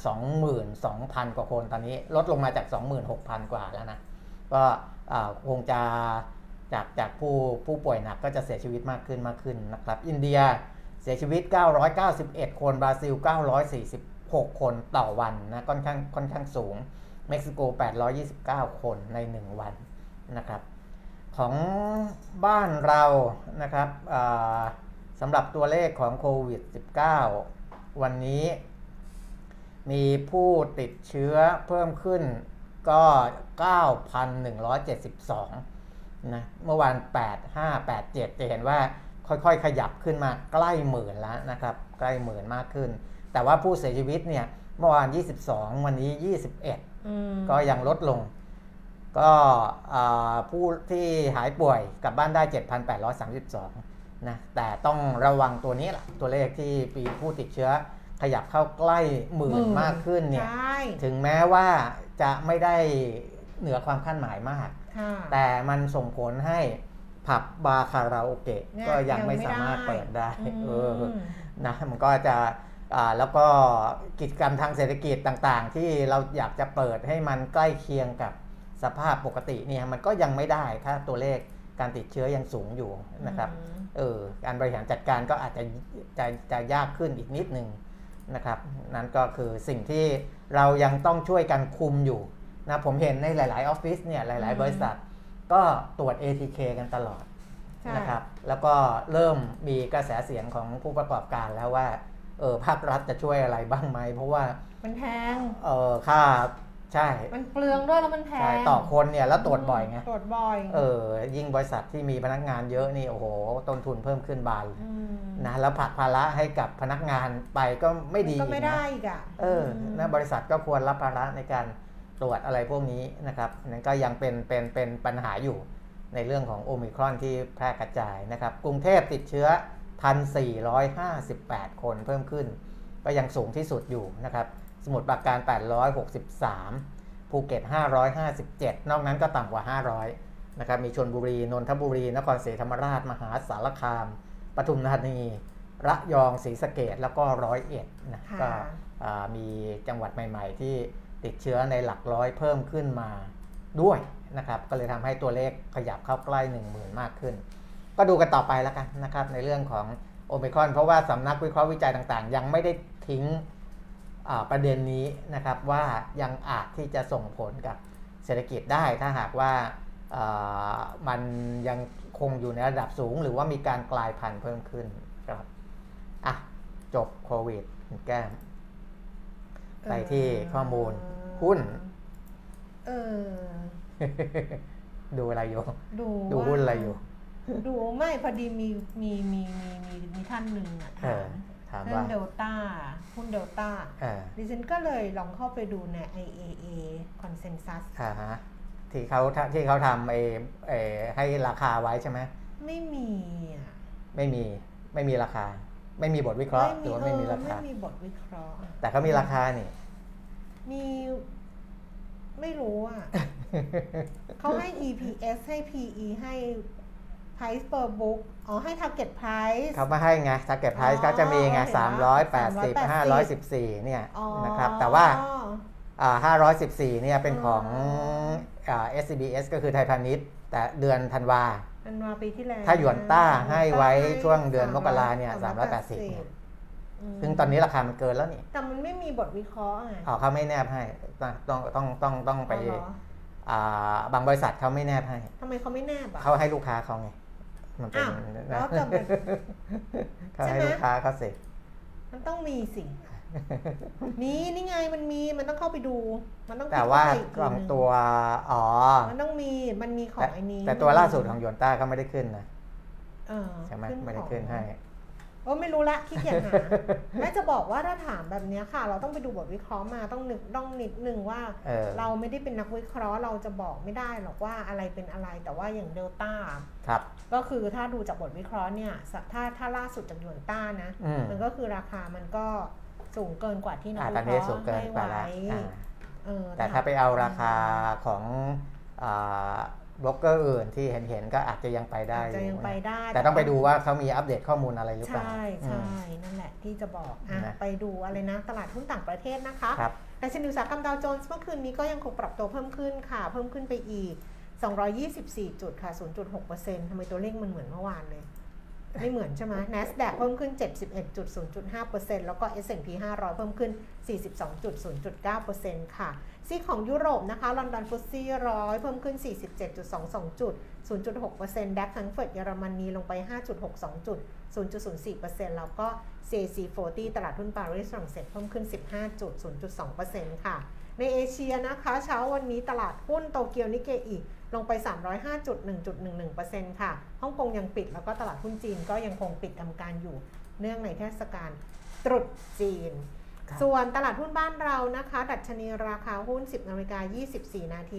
[SPEAKER 2] 22,000กว่าคนตอนนี้ลดลงมาจาก 26,000 กว่าแล้วนะ ก็ คงจะจากจากผู้ผู้ป่วยหนักก็จะเสียชีวิตมากขึ้นมากขึ้นนะครับ อินเดียเสียชีวิต 991 คนบราซิล 946 คนต่อวันนะค่อนข้างค่อนข้างสูง เม็กซิโก 829 คนใน 1 วันนะครับ ของบ้านเรานะครับสำหรับตัวเลขของโควิด -19 วันนี้มีผู้ติดเชื้อเพิ่มขึ้น ก็ 9,172 นะ เมื่อวาน 85 87 จะเห็นว่าค่อยๆ ขยับขึ้นมาใกล้หมื่นแล้วนะครับ ใกล้หมื่นมากขึ้น แต่ว่าผู้เสียชีวิตเนี่ย เมื่อวาน 22 วันนี้ 21
[SPEAKER 1] อืม
[SPEAKER 2] ก็ยังลดลง ก็อ่าผู้ที่หายป่วยกลับบ้านได้ 7,832 นะ แต่ต้องระวังตัวนี้แหละ ตัวเลขที่ปีผู้ติดเชื้อขยับเข้าใกล้หมื่นมากขึ้นเนี่ย
[SPEAKER 1] ใช่
[SPEAKER 2] ถึงแม้ว่า จะไม่ได้เหนือความคาดหมายมาก
[SPEAKER 1] ค่ะ
[SPEAKER 2] แต่มันส่งผลให้ผับบาร์คาราโอเกะ
[SPEAKER 1] เนี่ย
[SPEAKER 2] ก็ยัง
[SPEAKER 1] ยังไม่
[SPEAKER 2] ไม่สามารถ
[SPEAKER 1] ได้
[SPEAKER 2] เปิดได้
[SPEAKER 1] อืม
[SPEAKER 2] เออนะมันก็จะอ่าแล้วก็กิจกรรมทางเศรษฐกิจต่างๆ ที่เราอยากจะเปิดให้มันใกล้เคียงกับสภาพปกติเนี่ยมันก็ยังไม่ได้ถ้าตัวเลขการติดเชื้อยังสูงอยู่นะครับ
[SPEAKER 1] อืม
[SPEAKER 2] เออการบริหารจัดการก็อาจจะจะจะยากขึ้นอีกนิดนึง นะครับนั่นก็คือสิ่งที่เรายังต้องช่วยกันคุมอยู่นะผมเห็นในหลาย ๆ ออฟฟิศเนี่ยหลาย
[SPEAKER 1] อืม
[SPEAKER 2] ๆบริษัท ก็ตรวจ ATK กันตลอด
[SPEAKER 1] ใช่
[SPEAKER 2] นะครับแล้วก็เริ่มมีกระแสเสียงของผู้ประกอบการแล้วว่าเออภาครัฐจะช่วยอะไรบ้างไหมเพราะว่า
[SPEAKER 1] มันแพง
[SPEAKER 2] เออค่า ใช่
[SPEAKER 1] มันเปลืองด้วยแล้วมันแพ
[SPEAKER 2] ใช่
[SPEAKER 1] ง
[SPEAKER 2] ต่อคนเนี่ยแล้วตรวจบ่อยไง
[SPEAKER 1] ตรวจบ่อย
[SPEAKER 2] เออยิ่งบริษัทที่มีพนักงานเยอะนี่โอ้โหต้นทุนเพิ่มขึ้นบานเลย
[SPEAKER 1] ม
[SPEAKER 2] นะแล้วผลักภาระให้กับพนักงานไปก็ไม่ดี
[SPEAKER 1] ก็ไม่
[SPEAKER 2] อีก
[SPEAKER 1] ได้
[SPEAKER 2] นะ
[SPEAKER 1] อีกอะ
[SPEAKER 2] เออนะบริษัทก็ควรรับภาระในการตรวจอะไรพวกนี้นะครับนั่นก็ยังเป็นเป็นเป็นปัญหาอยู่ในเรื่องของโอมิครอนที่แพร่กระจายนะครับ กรุงเทพติดเชื้อ 1,458 คนเพิ่มขึ้น ก็ยังสูงที่สุดอยู่นะครับ สมุทรปราการ 863 ภูเก็ต 557 นอกนั้นก็ต่ำกว่า 500 นะครับ มีชนบุรี นนทบุรี นครศรีธรรมราช มหาสารคาม ปทุมธานี ระยอง ศรีสะเกดแล้วก็ร้อยเอ็ดนะ
[SPEAKER 1] ค่ะ
[SPEAKER 2] ก็อ่ามีจังหวัดใหม่ ๆ ที่ติดเชื้อในหลักร้อยเพิ่มขึ้นมาด้วยนะครับ ก็เลยทำให้ตัวเลขขยับเข้าใกล้ 1 0,000 มากขึ้น ก็ดูกันต่อไปแล้วกันนะครับในเรื่องของโอมิครอนเพราะว่าสำนักวิเคราะห์วิจัยต่างๆ ยังไม่ได้ทิ้งอ่า ประเด็นนี้นะครับว่ายังอาจที่จะส่งผลกับเศรษฐกิจได้ถ้าหากว่าอ่ามันยังคงอยู่ในระดับสูง หรือว่ามีการกลายพันธุ์เพิ่มขึ้นครับอะจบโควิดคุณแก้ม ไปที่ข้อมูลหุ้น
[SPEAKER 1] เออ
[SPEAKER 2] ดูอะไรอยู่
[SPEAKER 1] ดู
[SPEAKER 2] ดู
[SPEAKER 1] ว่า
[SPEAKER 2] หุ้นอะไรอยู่
[SPEAKER 1] ดูไม่พอดีมีมีมีมีมีมีท่านหนึ่งอะ
[SPEAKER 2] เอ
[SPEAKER 1] ถาม
[SPEAKER 2] อถาม
[SPEAKER 1] เรื่อ
[SPEAKER 2] ว่า
[SPEAKER 1] งเดลต้าหุ้นเดลต้า
[SPEAKER 2] เออ
[SPEAKER 1] ดิฉันก็เลยลองเข้าไปดูใน IAA Consensus
[SPEAKER 2] อ่าฮะที่เขาที่เขาทำไอ้ไอ้ให้ราคาไว้ใช่ไหม
[SPEAKER 1] ไม่มีอะ
[SPEAKER 2] ไม่มีไม่มีราคา ไม่มีบทวิเคราะห์หรือว่าไม่มี
[SPEAKER 1] เออ
[SPEAKER 2] ราคา
[SPEAKER 1] ไม่มีบทวิเคราะห์อะ
[SPEAKER 2] แต่เขามีราคานี่
[SPEAKER 1] มีไม่รู้อะเขาให้ EPS ให้ PE ให้ Price per book อ๋อ ให้ target price
[SPEAKER 2] เขามาให้ไง target price
[SPEAKER 1] อ๋อ
[SPEAKER 2] เขาจะมีไง
[SPEAKER 1] เห็นแล้ว
[SPEAKER 2] 380 514 เนี่ย
[SPEAKER 1] อ๋อ
[SPEAKER 2] นะครับ แต่ว่าอ่า 514 เนี่ยเป็นของอ่า SCBS ก็คือไทยพาณิชย์ แต่เดือนธันวา
[SPEAKER 1] อันวาปีที่แล้ว
[SPEAKER 2] ถ้าหยวนต้าให้ไว้ช่วงเดือน
[SPEAKER 1] 300
[SPEAKER 2] มกราเนี่ย 380เนี่ยซึ่งตอนนี้ราคามันเกินแล้วนี่
[SPEAKER 1] แต่มันไม่มีบทวิเคราะห์ไง
[SPEAKER 2] อ๋อเขาไม่แนบให้ ต้องต้องต้องต้องต้องไป
[SPEAKER 1] อ๋อเหรอ
[SPEAKER 2] อ่าบางบริษัทเขาไม่แนบให้
[SPEAKER 1] ทำไมเขาไม่แนบอะ
[SPEAKER 2] เขาให้ลูกค้าเขาไง มันเป็น
[SPEAKER 1] อ้าว
[SPEAKER 2] นะ
[SPEAKER 1] แล้วจะเป็น
[SPEAKER 2] เขาให้
[SPEAKER 1] ใช่ไหม
[SPEAKER 2] ลูกค้าเขาสิ
[SPEAKER 1] มันต้องมีสิ มีนี่ไงมันมีมันต้องเข้าไปดู มันต้อง
[SPEAKER 2] แต่ว่า
[SPEAKER 1] คลิก
[SPEAKER 2] ข
[SPEAKER 1] เข้
[SPEAKER 2] อ
[SPEAKER 1] ไป
[SPEAKER 2] ง
[SPEAKER 1] อีกที
[SPEAKER 2] ตัวอ๋อ
[SPEAKER 1] นึงมันต้องมีมันมีของ
[SPEAKER 2] แต่
[SPEAKER 1] ไอ้นี้
[SPEAKER 2] แต่ตัวล่าสุดของหยวนต้าเขาไม่ได้ขึ้นนะ
[SPEAKER 1] เออ
[SPEAKER 2] ใช่ไหม
[SPEAKER 1] ขึ้น
[SPEAKER 2] ไม่ได้
[SPEAKER 1] ของ
[SPEAKER 2] ขึ้นให้
[SPEAKER 1] โอ้ไม่รู้ละขี้เกียจหาแม่จะบอกว่าถ้าถามแบบเนี้ยค่ะ เราต้องไปดูบทวิเคราะห์มาต้องนึกต้องนิดนึงว่า
[SPEAKER 2] เออ
[SPEAKER 1] เราไม่ได้เป็นนักวิเคราะห์เราจะบอกไม่ได้หรอกว่าอะไรเป็นอะไรแต่ว่าอย่างเดลต้า
[SPEAKER 2] ครับ
[SPEAKER 1] ก็คือถ้าดูจากบทวิเคราะห์เนี่ยสถ้าถ้าล่าสุดจากหยวนต้านะ
[SPEAKER 2] อืม
[SPEAKER 1] มันก็คือราคามันก็สูงเกินกว่าที่นัก
[SPEAKER 2] อ่า
[SPEAKER 1] วิ
[SPEAKER 2] ตอน
[SPEAKER 1] เค
[SPEAKER 2] นี้
[SPEAKER 1] ราะห์
[SPEAKER 2] สูงเกิน
[SPEAKER 1] ให้
[SPEAKER 2] กว่า
[SPEAKER 1] ไว้
[SPEAKER 2] ละอ่า
[SPEAKER 1] เออ
[SPEAKER 2] แต่ถ้าไปเอาราคาของอ่า บล็อกเกอร์อื่นที่เห็นเห็นๆก็อาจจะยังไปได้
[SPEAKER 1] อาจจะยังไปได้
[SPEAKER 2] แต่ต้องไปดูว่าเขามีอัปเดตข้อมูลอะไรหรือเปล่า
[SPEAKER 1] ใช่
[SPEAKER 2] อื
[SPEAKER 1] ใช่
[SPEAKER 2] ม
[SPEAKER 1] นั่นแหละที่จะบอกอะ
[SPEAKER 2] นะ
[SPEAKER 1] ไปดูอะไรนะ ตลาดหุ้นต่างประเทศนะคะ
[SPEAKER 2] ครับ
[SPEAKER 1] ดัชนีอุตสาหกรรมดาวโจนส์เมื่อคืนนี้ก็ยังคงปรับตัวเพิ่มขึ้นค่ะ เพิ่มขึ้นไปอีก 224 จุดค่ะ 0.6%ทำไมตัวเลขมันเหมือนเมื่อวานเลยไม่เหมือนใช่ไหม NASDAQ เพิ่มขึ้น 71.0.5%แล้วก็ S&P 500 เพิ่มขึ้น 42.0.9%ค่ะ ซีของยุโรปนะคะลอนดอนฟุตซี่ร้อยเพิ่มขึ้น 47.22 จุด 0.6%ดัคทังเฟิร์ตเยอรมนีลงไป 5.62 จุด 0.04%แล้วก็ CAC 40 ตลาดหุ้นปารีสฝรั่งเศสเพิ่มขึ้น 15.0.2%ค่ะ ในเอเชียนะคะเช้าวันนี้ตลาดหุ้นโตเกียวนิเกอีลงไป 305.1.11%ค่ะ ฮ่องกงยังปิดแล้วก็ตลาดหุ้นจีนก็ยังคงปิดทำการอยู่ เนื่องในเทศกาลตรุษจีน ส่วนตลาดหุ้นบ้านเรานะคะ ดัชนีราคาหุ้น 10นาฬิกา24 นาที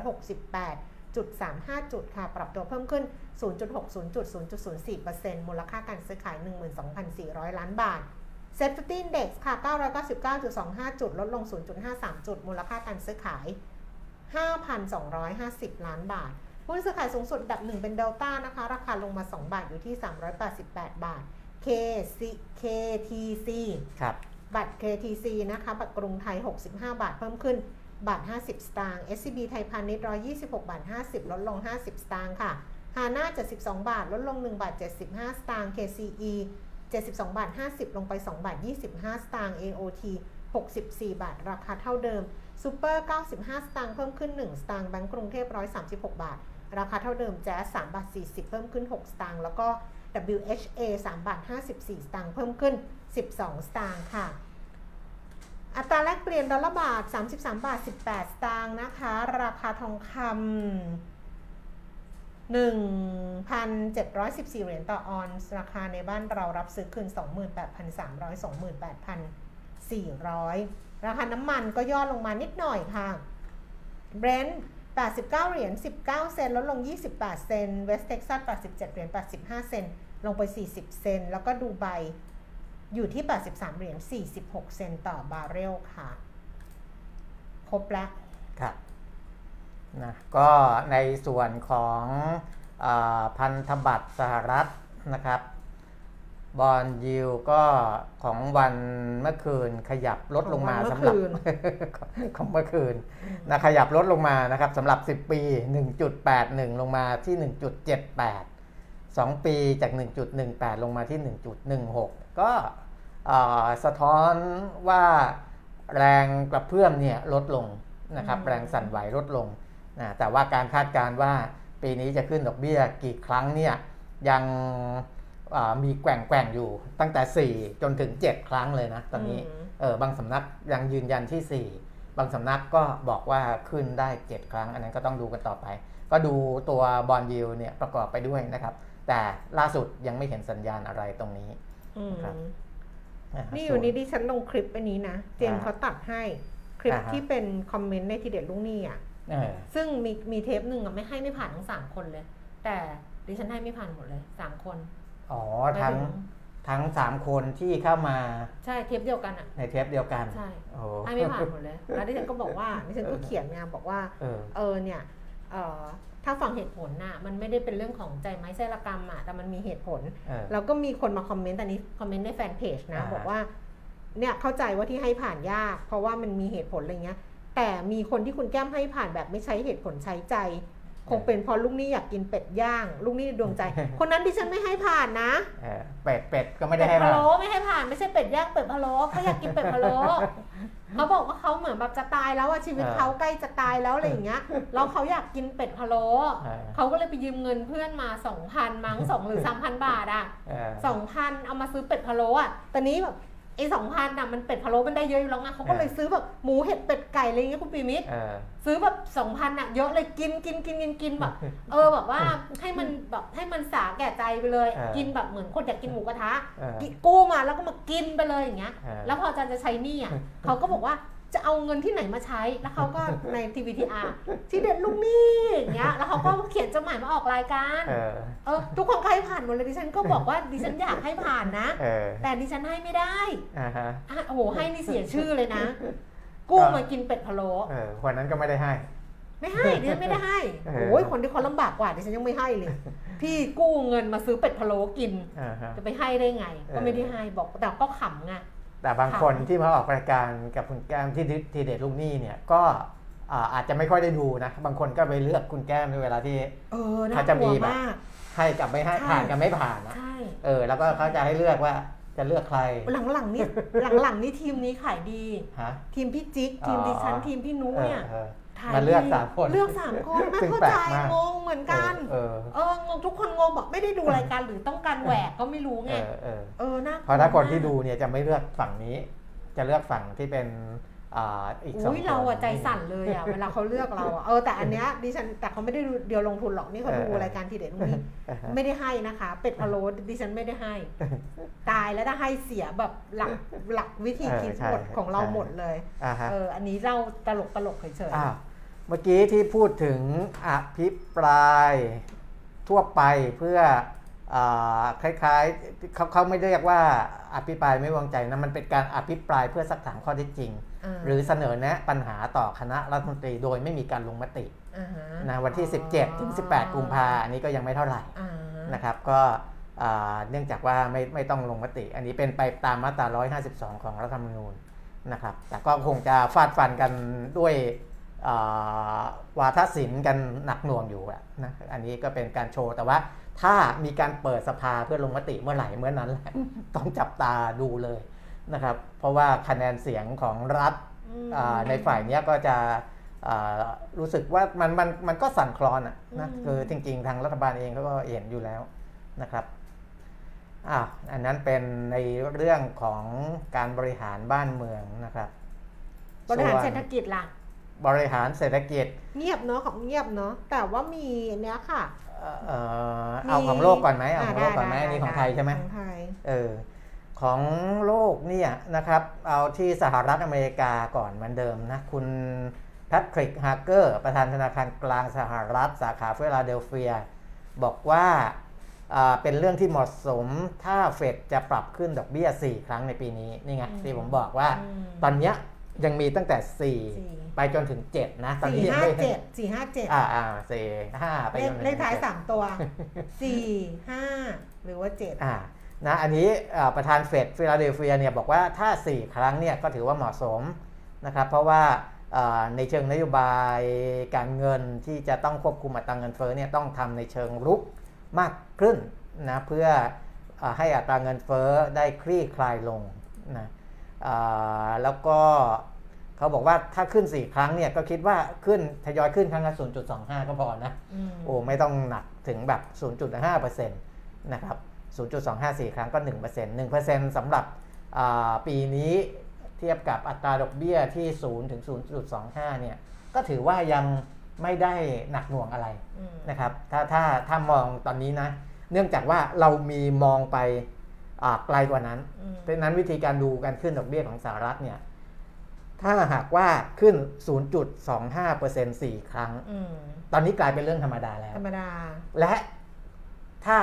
[SPEAKER 1] 1,668จุด35 จุดค่ะ ปรับตัวเพิ่มขึ้น 0.60จุด0.04%มูลค่าการซื้อขาย 12,400 ล้านบาทSET fifty index ค่ะ 999.25 จุด ลดลง 0.53 จุด มูลค่าการซื้อขาย 5,250 ล้านบาท หุ้นซื้อขายสูงสุดอันดับหนึ่งเป็นเดลต้านะคะ ราคาลงมา 2 บาทอยู่ที่ 388 บาท KC KTC
[SPEAKER 2] ครับ
[SPEAKER 1] บัตร KTC นะคะ บัตรกรุงไทย 65 บาทเพิ่มขึ้นบาท 50 สตางค์ SCB ไทยพาณิชย์126 บาท 50 ลดลง 50 สตางค์ค่ะ HANA 72 บาท ลดลง 1 บาท 75 สตางค์ KCE 72 บาท 50 ลงไป 2 บาท 25 สตางค์ AOT 64 บาท ราคาเท่าเดิมซูเปอร์ 95 สตางค์ เพิ่มขึ้น 1 สตางค์ แบงก์กรุงเทพ 136 บาท ราคาเท่าเดิมแจ๊ส3บาท 40 เพิ่มขึ้น 6 สตางค์ แล้วก็ WHA 3บาท54 สตางค์เพิ่มขึ้น 12 สตางค์ค่ะ อัตราแลกเปลี่ยนดอลลาร์บาท 33 บาท 18 สตางค์นะคะ ราคาทองคำ1,714 เหรียญต่อออนซ์ราคาในบ้านเรารับซื้อคืน 28,300 28,400 ราคาน้ำมันก็ย่อลงมานิดหน่อยค่ะเบรนท์ 89 เหรียญ 19 เซนต์ลดลง 28 เซนต์ เวสเท็กซัส 87 เหรียญ 85 เซนต์ ลงไป 40 เซนต์ แล้วก็ดูไบอยู่ที่ 83 เหรียญ 46 เซนต์ต่อบาร์เรลค่ะ ครบแล้ว
[SPEAKER 2] ครับนะก็ในส่วนของอพันธบัตรสหรัฐนะครับ บอลยิวก็ของวันเมื่อคืนขยับลดลงมา
[SPEAKER 1] ของวัน
[SPEAKER 2] สำหรับ
[SPEAKER 1] เมื่อคืน
[SPEAKER 2] ของเมื่อคืนนะขยับลดลงมานะครับสำหรับ 10 ปี 1.81 ลงมาที่ 1.78 2 ปีจาก 1.18 ลงมาที่ 1.16 ก็อ่าสะท้อนว่าแรงกระเพื่อมเนี่ยลดลงนะครับ
[SPEAKER 1] อืม
[SPEAKER 2] แรงสั่นไหวลดลงนะแต่ว่าการคาดการณ์ว่าปีนี้จะขึ้นดอกเบี้ยกี่ครั้งเนี่ยยังอ่า มีแกว่งแกว่งๆอยู่ตั้งแต่ 4 จนถึง 7 ครั้งเลยนะ ตอนนี้
[SPEAKER 1] อืม
[SPEAKER 2] เออบางสำนักยังยืนยันที่ 4 บางสำนักก็บอกว่าขึ้นได้ 7 ครั้ง อันนั้นก็ต้องดูกันต่อไป ก็ดูตัวบอลยิวเนี่ยประกอบไปด้วยนะครับ แต่ล่าสุดยังไม่เห็นสัญญาณอะไรตรงนี้
[SPEAKER 1] อืม
[SPEAKER 2] ครับะ
[SPEAKER 1] นี่อ
[SPEAKER 2] ส่
[SPEAKER 1] ยู่
[SPEAKER 2] ว
[SPEAKER 1] นี่ดิฉันลงคลิปอันนี้นะ เจมส์
[SPEAKER 2] อ่า
[SPEAKER 1] เขาตัดให้คลิป
[SPEAKER 2] อ่าฮะ
[SPEAKER 1] ที่เป็นคอมเมนต์ในทีเด็ดลุงนี่อะ
[SPEAKER 2] เออ
[SPEAKER 1] ซึ่งมีมีเทปหนึ่งอะไม่ให้ไม่ผ่านทั้งสามคนเลย แต่ดิฉันให้ไม่ผ่านหมดเลยสามคน
[SPEAKER 2] อ๋อ
[SPEAKER 1] หมาย
[SPEAKER 2] ทั้ง
[SPEAKER 1] ถึง
[SPEAKER 2] ทั้งสามคนที่เข้ามา
[SPEAKER 1] ใช่เทปเดียวกันอะ
[SPEAKER 2] ในเทปเดียวกัน
[SPEAKER 1] ใช่
[SPEAKER 2] โอ้
[SPEAKER 1] ให้ไม่ผ่านหมดเลยแล้วดิฉันก็บอกว่าดิฉันก็เขียนงานบอกว่า
[SPEAKER 2] เออ
[SPEAKER 1] เออเนี่ยเออถ้าฟังเหตุผลน่ะมันไม่ได้เป็นเรื่องของใจไม้ไส้ละกรรมอะแต่มันมีเหตุผล
[SPEAKER 2] เออ
[SPEAKER 1] แล้วก็มีคนมาคอมเมนต์แต่นี้คอมเมนต์ในแฟนเพจนะ
[SPEAKER 2] อ่า
[SPEAKER 1] บอกว่าเนี่ยเข้าใจว่าที่ให้ผ่านยาก เพราะว่ามันมีเหตุผลอะไรเงี้ย แต่มีคนที่คุณแก้มให้ผ่านแบบไม่ใช้เหตุผลใช้ใจ คงเป็นเพราะลูกหนี่อยากกินเป็ดย่าง ลูกหนี่ดวงใจ คนนั้นดิฉันไม่ให้ผ่านนะ
[SPEAKER 2] เออเป็ดเป็ดก็ไม่ได้
[SPEAKER 1] เป็ด
[SPEAKER 2] ให้
[SPEAKER 1] พะ
[SPEAKER 2] มา
[SPEAKER 1] โล้ไม่ให้ผ่านไม่ใช่เป็ดย่างเป็ดพะโล้เขาอยากกินเป็ดพะโล้เขาบอกว่าเขาเหมือนแบบจะตายแล้วอะชีวิต
[SPEAKER 2] เออ
[SPEAKER 1] เขาใกล้จะตายแล้วอะไรอย่างเงี้ยแล้วเขาอยากกินเป็ดพะโล้
[SPEAKER 2] เออ
[SPEAKER 1] เขาก็เลยไปยืมเงินเพื่อนมาสองพันมั้งสองหรือสามพันบาทอะ
[SPEAKER 2] เออ
[SPEAKER 1] สองพันเอามาซื้อเป็ดพะโล้อะตอนนี้แบบ ไอ้สองพันอะมันเป็ดพะโล้มันได้เยอะอยู่แล้วไงเขาก็เลยซื้อแบบหมูเห็ดเป็ดไก่อะไรอย่างเงี้ยคุณปีมิตร
[SPEAKER 2] เออ
[SPEAKER 1] ซื้อแบบสองพันอะเยอะเลยกินกินกินกินกินแบบเออแบบว่าให้มันแบบให้มันสาแก่ใจไปเลย
[SPEAKER 2] เออ
[SPEAKER 1] กินแบบเหมือนคนอยากกินหมูกระทะ
[SPEAKER 2] เออ
[SPEAKER 1] กิกู้มาแล้วก็มากินไปเลยอย่างเงี้ย
[SPEAKER 2] เออ
[SPEAKER 1] แล้วพออาจารย์จะใช้หนี้อะเขาก็บอกว่า จะเอาเงินที่ไหนมาใช้ แล้วเขาก็ในทีวีทีอาร์ที่เด็ดลูกหนี้อย่างเงี้ย แล้วเขาก็เขียนจดหมายมาออกรายการ
[SPEAKER 2] เออ
[SPEAKER 1] เออทุกคนก็ให้ผ่านหมดเลยดิฉันก็บอกว่าดิฉันอยากให้ผ่านนะ
[SPEAKER 2] เออ
[SPEAKER 1] แต่ดิฉันให้ไม่ได้
[SPEAKER 2] อ่าฮะ
[SPEAKER 1] อะโอ้โห ให้นี่เสียชื่อเลยนะ กู้มากินเป็ดพะโล้
[SPEAKER 2] เออวันนั้นก็ไม่ได้ให้
[SPEAKER 1] ไม่ให้ดิฉันไม่ได้ให้
[SPEAKER 2] เออ
[SPEAKER 1] โอ้ยคนที่เขาลำบากกว่าดิฉันยังไม่ให้เลย พี่กู้เงินมาซื้อเป็ดพะโล้กิน
[SPEAKER 2] อ่าฮะ
[SPEAKER 1] จะไปให้ได้ไง ก็ไม่ได้ให้บอกแต่ก็ขำไง
[SPEAKER 2] แต่บางคนที่มาออกรายการกับคุณแก้มที่ที่เด็ดลูกหนี้เนี่ยก็อ่าอาจจะไม่ค่อยได้ดูนะ บางคนก็ไปเลือกคุณแก้มในเวลาที่
[SPEAKER 1] เออน่า
[SPEAKER 2] เขาจะ
[SPEAKER 1] ก
[SPEAKER 2] มี
[SPEAKER 1] ลัว
[SPEAKER 2] แบบ
[SPEAKER 1] มาก
[SPEAKER 2] ให้กับไม่ให้
[SPEAKER 1] ใช่
[SPEAKER 2] ผ่านกับไม่ผ่านนะ
[SPEAKER 1] ใช่
[SPEAKER 2] เออ แล้วก็เขาจะให้เลือกว่าจะเลือกใคร
[SPEAKER 1] หลังๆนี่หลังๆนี่ทีมนี้ขายดี
[SPEAKER 2] ฮะ
[SPEAKER 1] ทีมพี่จิ๊กทีมดิฉัน
[SPEAKER 2] อ๋อ
[SPEAKER 1] ทีมพี่นุ้
[SPEAKER 2] เออ
[SPEAKER 1] เนี่ย
[SPEAKER 2] เออ
[SPEAKER 1] ถ่าย
[SPEAKER 2] มาเลือก
[SPEAKER 1] ดี
[SPEAKER 2] สามคน
[SPEAKER 1] เลือกสามคนไม่
[SPEAKER 2] ซึ่ง
[SPEAKER 1] เข้า
[SPEAKER 2] แปล
[SPEAKER 1] ใจ
[SPEAKER 2] กมาก
[SPEAKER 1] งงเหมือนกัน
[SPEAKER 2] เออ
[SPEAKER 1] เอองงทุกคนงงบอกไม่ได้ดูรายการหรือต้องการแหวกก็ไม่รู้
[SPEAKER 2] เอ
[SPEAKER 1] ไง
[SPEAKER 2] อเออ
[SPEAKER 1] เออน่ากลัว
[SPEAKER 2] เพราะถ้าคนที่
[SPEAKER 1] มก
[SPEAKER 2] ดูเนี่ยจะไม่เลือกฝั่งนี้ จะเลือกฝั่งที่เป็น อ่าอีกสอง
[SPEAKER 1] อุ้ย
[SPEAKER 2] คน
[SPEAKER 1] เราอะใจสั่นเลยอะเวลาเขาเลือกเราอะเออแต่อันเนี้ยดิฉันแต่เขาไม่ได้ดูเดียวลงทุนหรอกนี่เขาดูรายการทีเด็ดตรงนี้
[SPEAKER 2] เออ
[SPEAKER 1] ไม่ได้ให้นะคะ เป็ดพะโล้ดิฉันไม่ได้ให้ ตายแล้วถ้าให้เสียแบบหลักหลักวิธีคิด
[SPEAKER 2] เออใช่
[SPEAKER 1] หมดของเรา
[SPEAKER 2] ใช่
[SPEAKER 1] หมดเลย
[SPEAKER 2] อ่าฮะ
[SPEAKER 1] เอออันนี้เราตลกตลกเฉย
[SPEAKER 2] อ้าวเมื่อกี้ที่พูดถึงอภิปรายทั่วไปเพื่ออาคล้ายๆเขาเขาไม่เรียกว่าอภิปรายไม่ไว้วางใจนะมันเป็นการอภิปรายเพื่อสักถามข้อเท็จจริงา หรือเสนอแนะปัญหาต่อคณะรัฐมนตรีโดยไม่มีการลงมติา
[SPEAKER 1] ฮะ
[SPEAKER 2] นะวันที่ 17 ถึง 18 กุมภาอันนี้ก็ยังไม่เท่าไหร่
[SPEAKER 1] อ่า
[SPEAKER 2] นะครับก็อ่าเนื่องจากว่าไม่ไม่ต้องลงมติ อันนี้เป็นไปตามมาตรา 152 ของรัฐธรรมนูญนะครับแต่ก็คงจะฟาดฟันกันด้วยอ่าวาทศิลป์กันหนักหน่วงอยู่อะนะอันนี้ก็เป็นการโชว์แต่ว่าถ้ามีการเปิดสภาเพื่อลงมติเมื่อไหร่เมื่อนั้นแหละต้องจับตาดูเลย นะครับเพราะว่าคะแนนเสียงของรัฐ
[SPEAKER 1] อืม
[SPEAKER 2] อ่าในฝ่ายเนี้ยก็จะอ่ารู้สึกว่ามันมันมันก็สั่นคลอนอะนะ
[SPEAKER 1] อืม
[SPEAKER 2] คือจริง ๆ ทางรัฐบาลเองเขาก็เห็นอยู่แล้วนะครับอ่าอันนั้นเป็นในเรื่องของการบริหารบ้านเมืองนะครับ
[SPEAKER 1] บริหาร
[SPEAKER 2] ส่วน
[SPEAKER 1] เศรษฐกิจล่ะ
[SPEAKER 2] บริหารเศรษฐกิจ
[SPEAKER 1] เงียบเนาะของเงียบเนาะแต่ว่ามีเนี้ยค่ะ
[SPEAKER 2] เอ่อเอ่อเอาของโลกก่อนไหมเอาของโลกก่อนไหมอันนี้ของไทยใช่ไหม
[SPEAKER 1] ของไทย
[SPEAKER 2] เออ ของโลกเนี่ยนะครับ เอาที่สหรัฐอเมริกาก่อนเหมือนเดิมนะ คุณแพทริกฮาร์เกอร์ ประธานธนาคารกลางสหรัฐสาขาฟิลาเดลเฟีย บอกว่าอ่าเป็นเรื่องที่เหมาะสมถ้าเฟดจะปรับขึ้นดอกเบี้ย 4 ครั้งในปีนี้ นี่ไง
[SPEAKER 1] อืม
[SPEAKER 2] ที่ผมบอกว่า
[SPEAKER 1] อืม
[SPEAKER 2] ตอนเนี้ยยังมีตั้งแต่
[SPEAKER 1] สี่
[SPEAKER 2] 4ไปจนถึง 7 นะ ตอน
[SPEAKER 1] สี่
[SPEAKER 2] นี้ยัง
[SPEAKER 1] ห้า
[SPEAKER 2] ไม่
[SPEAKER 1] เจ็ดสี่ห้าเจ็ด
[SPEAKER 2] อ่าอ่าสี่ห้าไป
[SPEAKER 1] เล
[SPEAKER 2] จ
[SPEAKER 1] ข
[SPEAKER 2] นถึง
[SPEAKER 1] เลขท้าย
[SPEAKER 2] 7
[SPEAKER 1] สามตัวสสี่ห้าหรือว่าเจ็ด
[SPEAKER 2] อ่า นะอันนี้อ่าประธานเฟดฟิลาเดลเฟียเนี่ยบอกว่าถ้า 4 ครั้งเนี่ยก็ถือว่าเหมาะสมนะครับเพราะว่าอ่าในเชิงนโยบายการเงินที่จะต้องควบคุมอัตราเงินเฟ้อเนี่ยต้องทำในเชิงรุกมากขึ้นนะเพื่ออาให้อัตราเงินเฟ้อได้คลี่คลายลงนะอ่าแล้วก็เขาบอกว่าถ้าขึ้น 4 ครั้งเนี่ยก็คิดว่าขึ้นทยอยขึ้นครั้งละ 0.25 ก็พอนะ
[SPEAKER 1] ม
[SPEAKER 2] โอ้ไม่ต้องหนักถึงแบบ 0.5%นะครับ 0.254 ครั้งก็ 1% 1%สำหรับอ่าปีนี้เทียบกับอัตราดอกเบี้ยที่ 0 ถึง 0.25 เนี่ย ก็ถือว่ายังไม่ได้หนักหน่วงอะไร
[SPEAKER 1] อืม
[SPEAKER 2] นะครับ ถ้าถ้าถ้ามองตอนนี้นะ เนื่องจากว่าเรามีมองไปอ่าไกลกว่านั้น
[SPEAKER 1] อืม
[SPEAKER 2] เพราะฉะนั้นวิธีการดูการขึ้นดอกเบี้ยของสหรัฐเนี่ย ถ้าหากว่าขึ้น 0.25% 4 ครั้ง
[SPEAKER 1] อืม
[SPEAKER 2] ตอนนี้กลายเป็นเรื่องธรรมดาแล้ว
[SPEAKER 1] ธรรมดา
[SPEAKER 2] และถ้า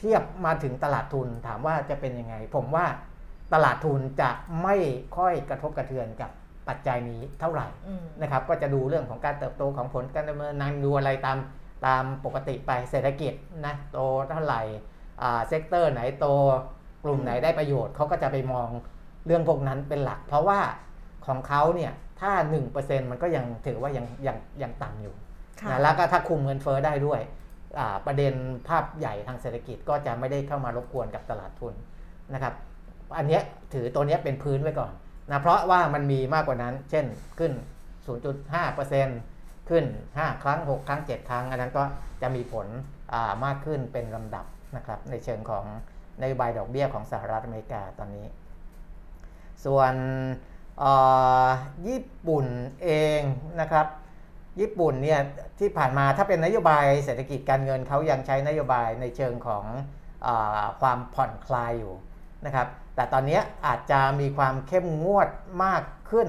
[SPEAKER 2] เทียบมาถึงตลาดทุนถามว่าจะเป็นยังไง ผมว่าตลาดทุนจะไม่ค่อยกระทบกระเทือนกับปัจจัยนี้เท่าไหร่
[SPEAKER 1] อืม
[SPEAKER 2] นะครับ ก็จะดูเรื่องของการเติบโตของผลการดำเนินงานดูอะไรตามตามปกติไปเศรษฐกิจนะโตเท่าไหร่อ่า sector ไหนโตกลุ่มไหนได้ประโยชน์เขาก็จะไปมองเรื่องพวกนั้นเป็นหลัก เพราะว่าของเขาเนี่ยถ้า 1%มันก็ยังถือว่ายังยังยังต่ำอยู่
[SPEAKER 1] ค่ะ
[SPEAKER 2] นะแล้วก็ถ้าคุมเงินเฟ้อได้ด้วยอ่า ประเด็นภาพใหญ่ทางเศรษฐกิจก็จะไม่ได้เข้ามารบกวนกับตลาดทุนนะครับ อันนี้ถือตัวนี้เป็นพื้นไว้ก่อนนะเพราะว่ามันมีมากกว่านั้น เช่นขึ้น 0.5%ขึ้น 5 ครั้ง 6 ครั้ง 7 ครั้ง อันนั้นก็จะมีผลมากขึ้นเป็นลำดับนะครับในเชิงของนโยบายดอกเบี้ยของสหรัฐอเมริกาตอนนี้ ส่วนญี่ปุ่นเองนะครับ ญี่ปุ่นเนี่ยที่ผ่านมาถ้าเป็นนโยบายเศรษฐกิจการเงินเขายังใช้นโยบายในเชิงของอความผ่อนคลายอยู่นะครับ แต่ตอนนี้อาจจะมีความเข้มงวดมากขึ้น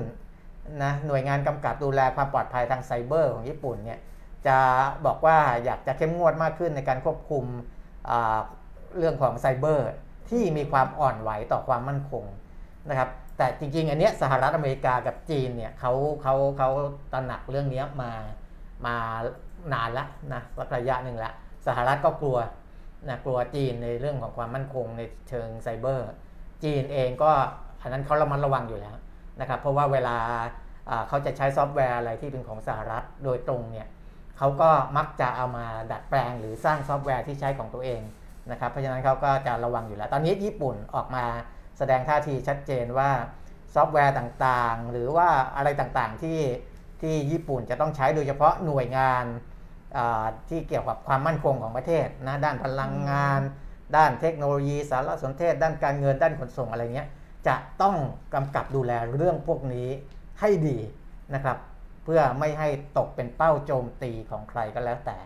[SPEAKER 2] นะหน่วยงานกำกับดูแลความปลอดภัยทางไซเบอร์ของญี่ปุ่นเนี่ยจะบอกว่าอยากจะเข้มงวดมากขึ้นในการควบคุมเรื่องของไซเบอร์ที่มีความอ่อนไหวต่อความมั่นคงนะครับ แต่จริง ๆ อันเนี้ยสหรัฐอเมริกากับจีนเนี่ยเขาเขาเขาตระหนักเรื่องนี้มามานานแล้วนะสักระยะหนึ่งละสหรัฐก็กลัวนะกลัวจีนในเรื่องของความมั่นคงในเชิงไซเบอร์ จีนเองก็อันนั้นเขาระมัดระวังอยู่แล้วนะครับเพราะว่าเวลาอ่าเขาจะใช้ซอฟต์แวร์อะไรที่เป็นของสหรัฐโดยตรงเนี่ยเขาก็มักจะเอามาดัดแปลงหรือสร้างซอฟต์แวร์ที่ใช้ของตัวเองนะครับเพราะฉะนั้นเขาก็จะระวังอยู่แล้ว ตอนนี้ญี่ปุ่นออกมา แสดงท่าทีชัดเจนว่าซอฟต์แวร์ต่างๆ หรือว่าอะไรต่างๆที่ที่ญี่ปุ่นจะต้องใช้โดยเฉพาะหน่วยงานที่เกี่ยวกับความมั่นคงของประเทศนะด้านพลังงาน ด้านเทคโนโลยีสารสนเทศ ด้านการเงินด้านขนส่งอะไรเงี้ยจะต้องกำกับดูแลเรื่องพวกนี้ให้ดีนะครับ เพื่อไม่ให้ตกเป็นเป้าโจมตีของใครก็แล้วแต่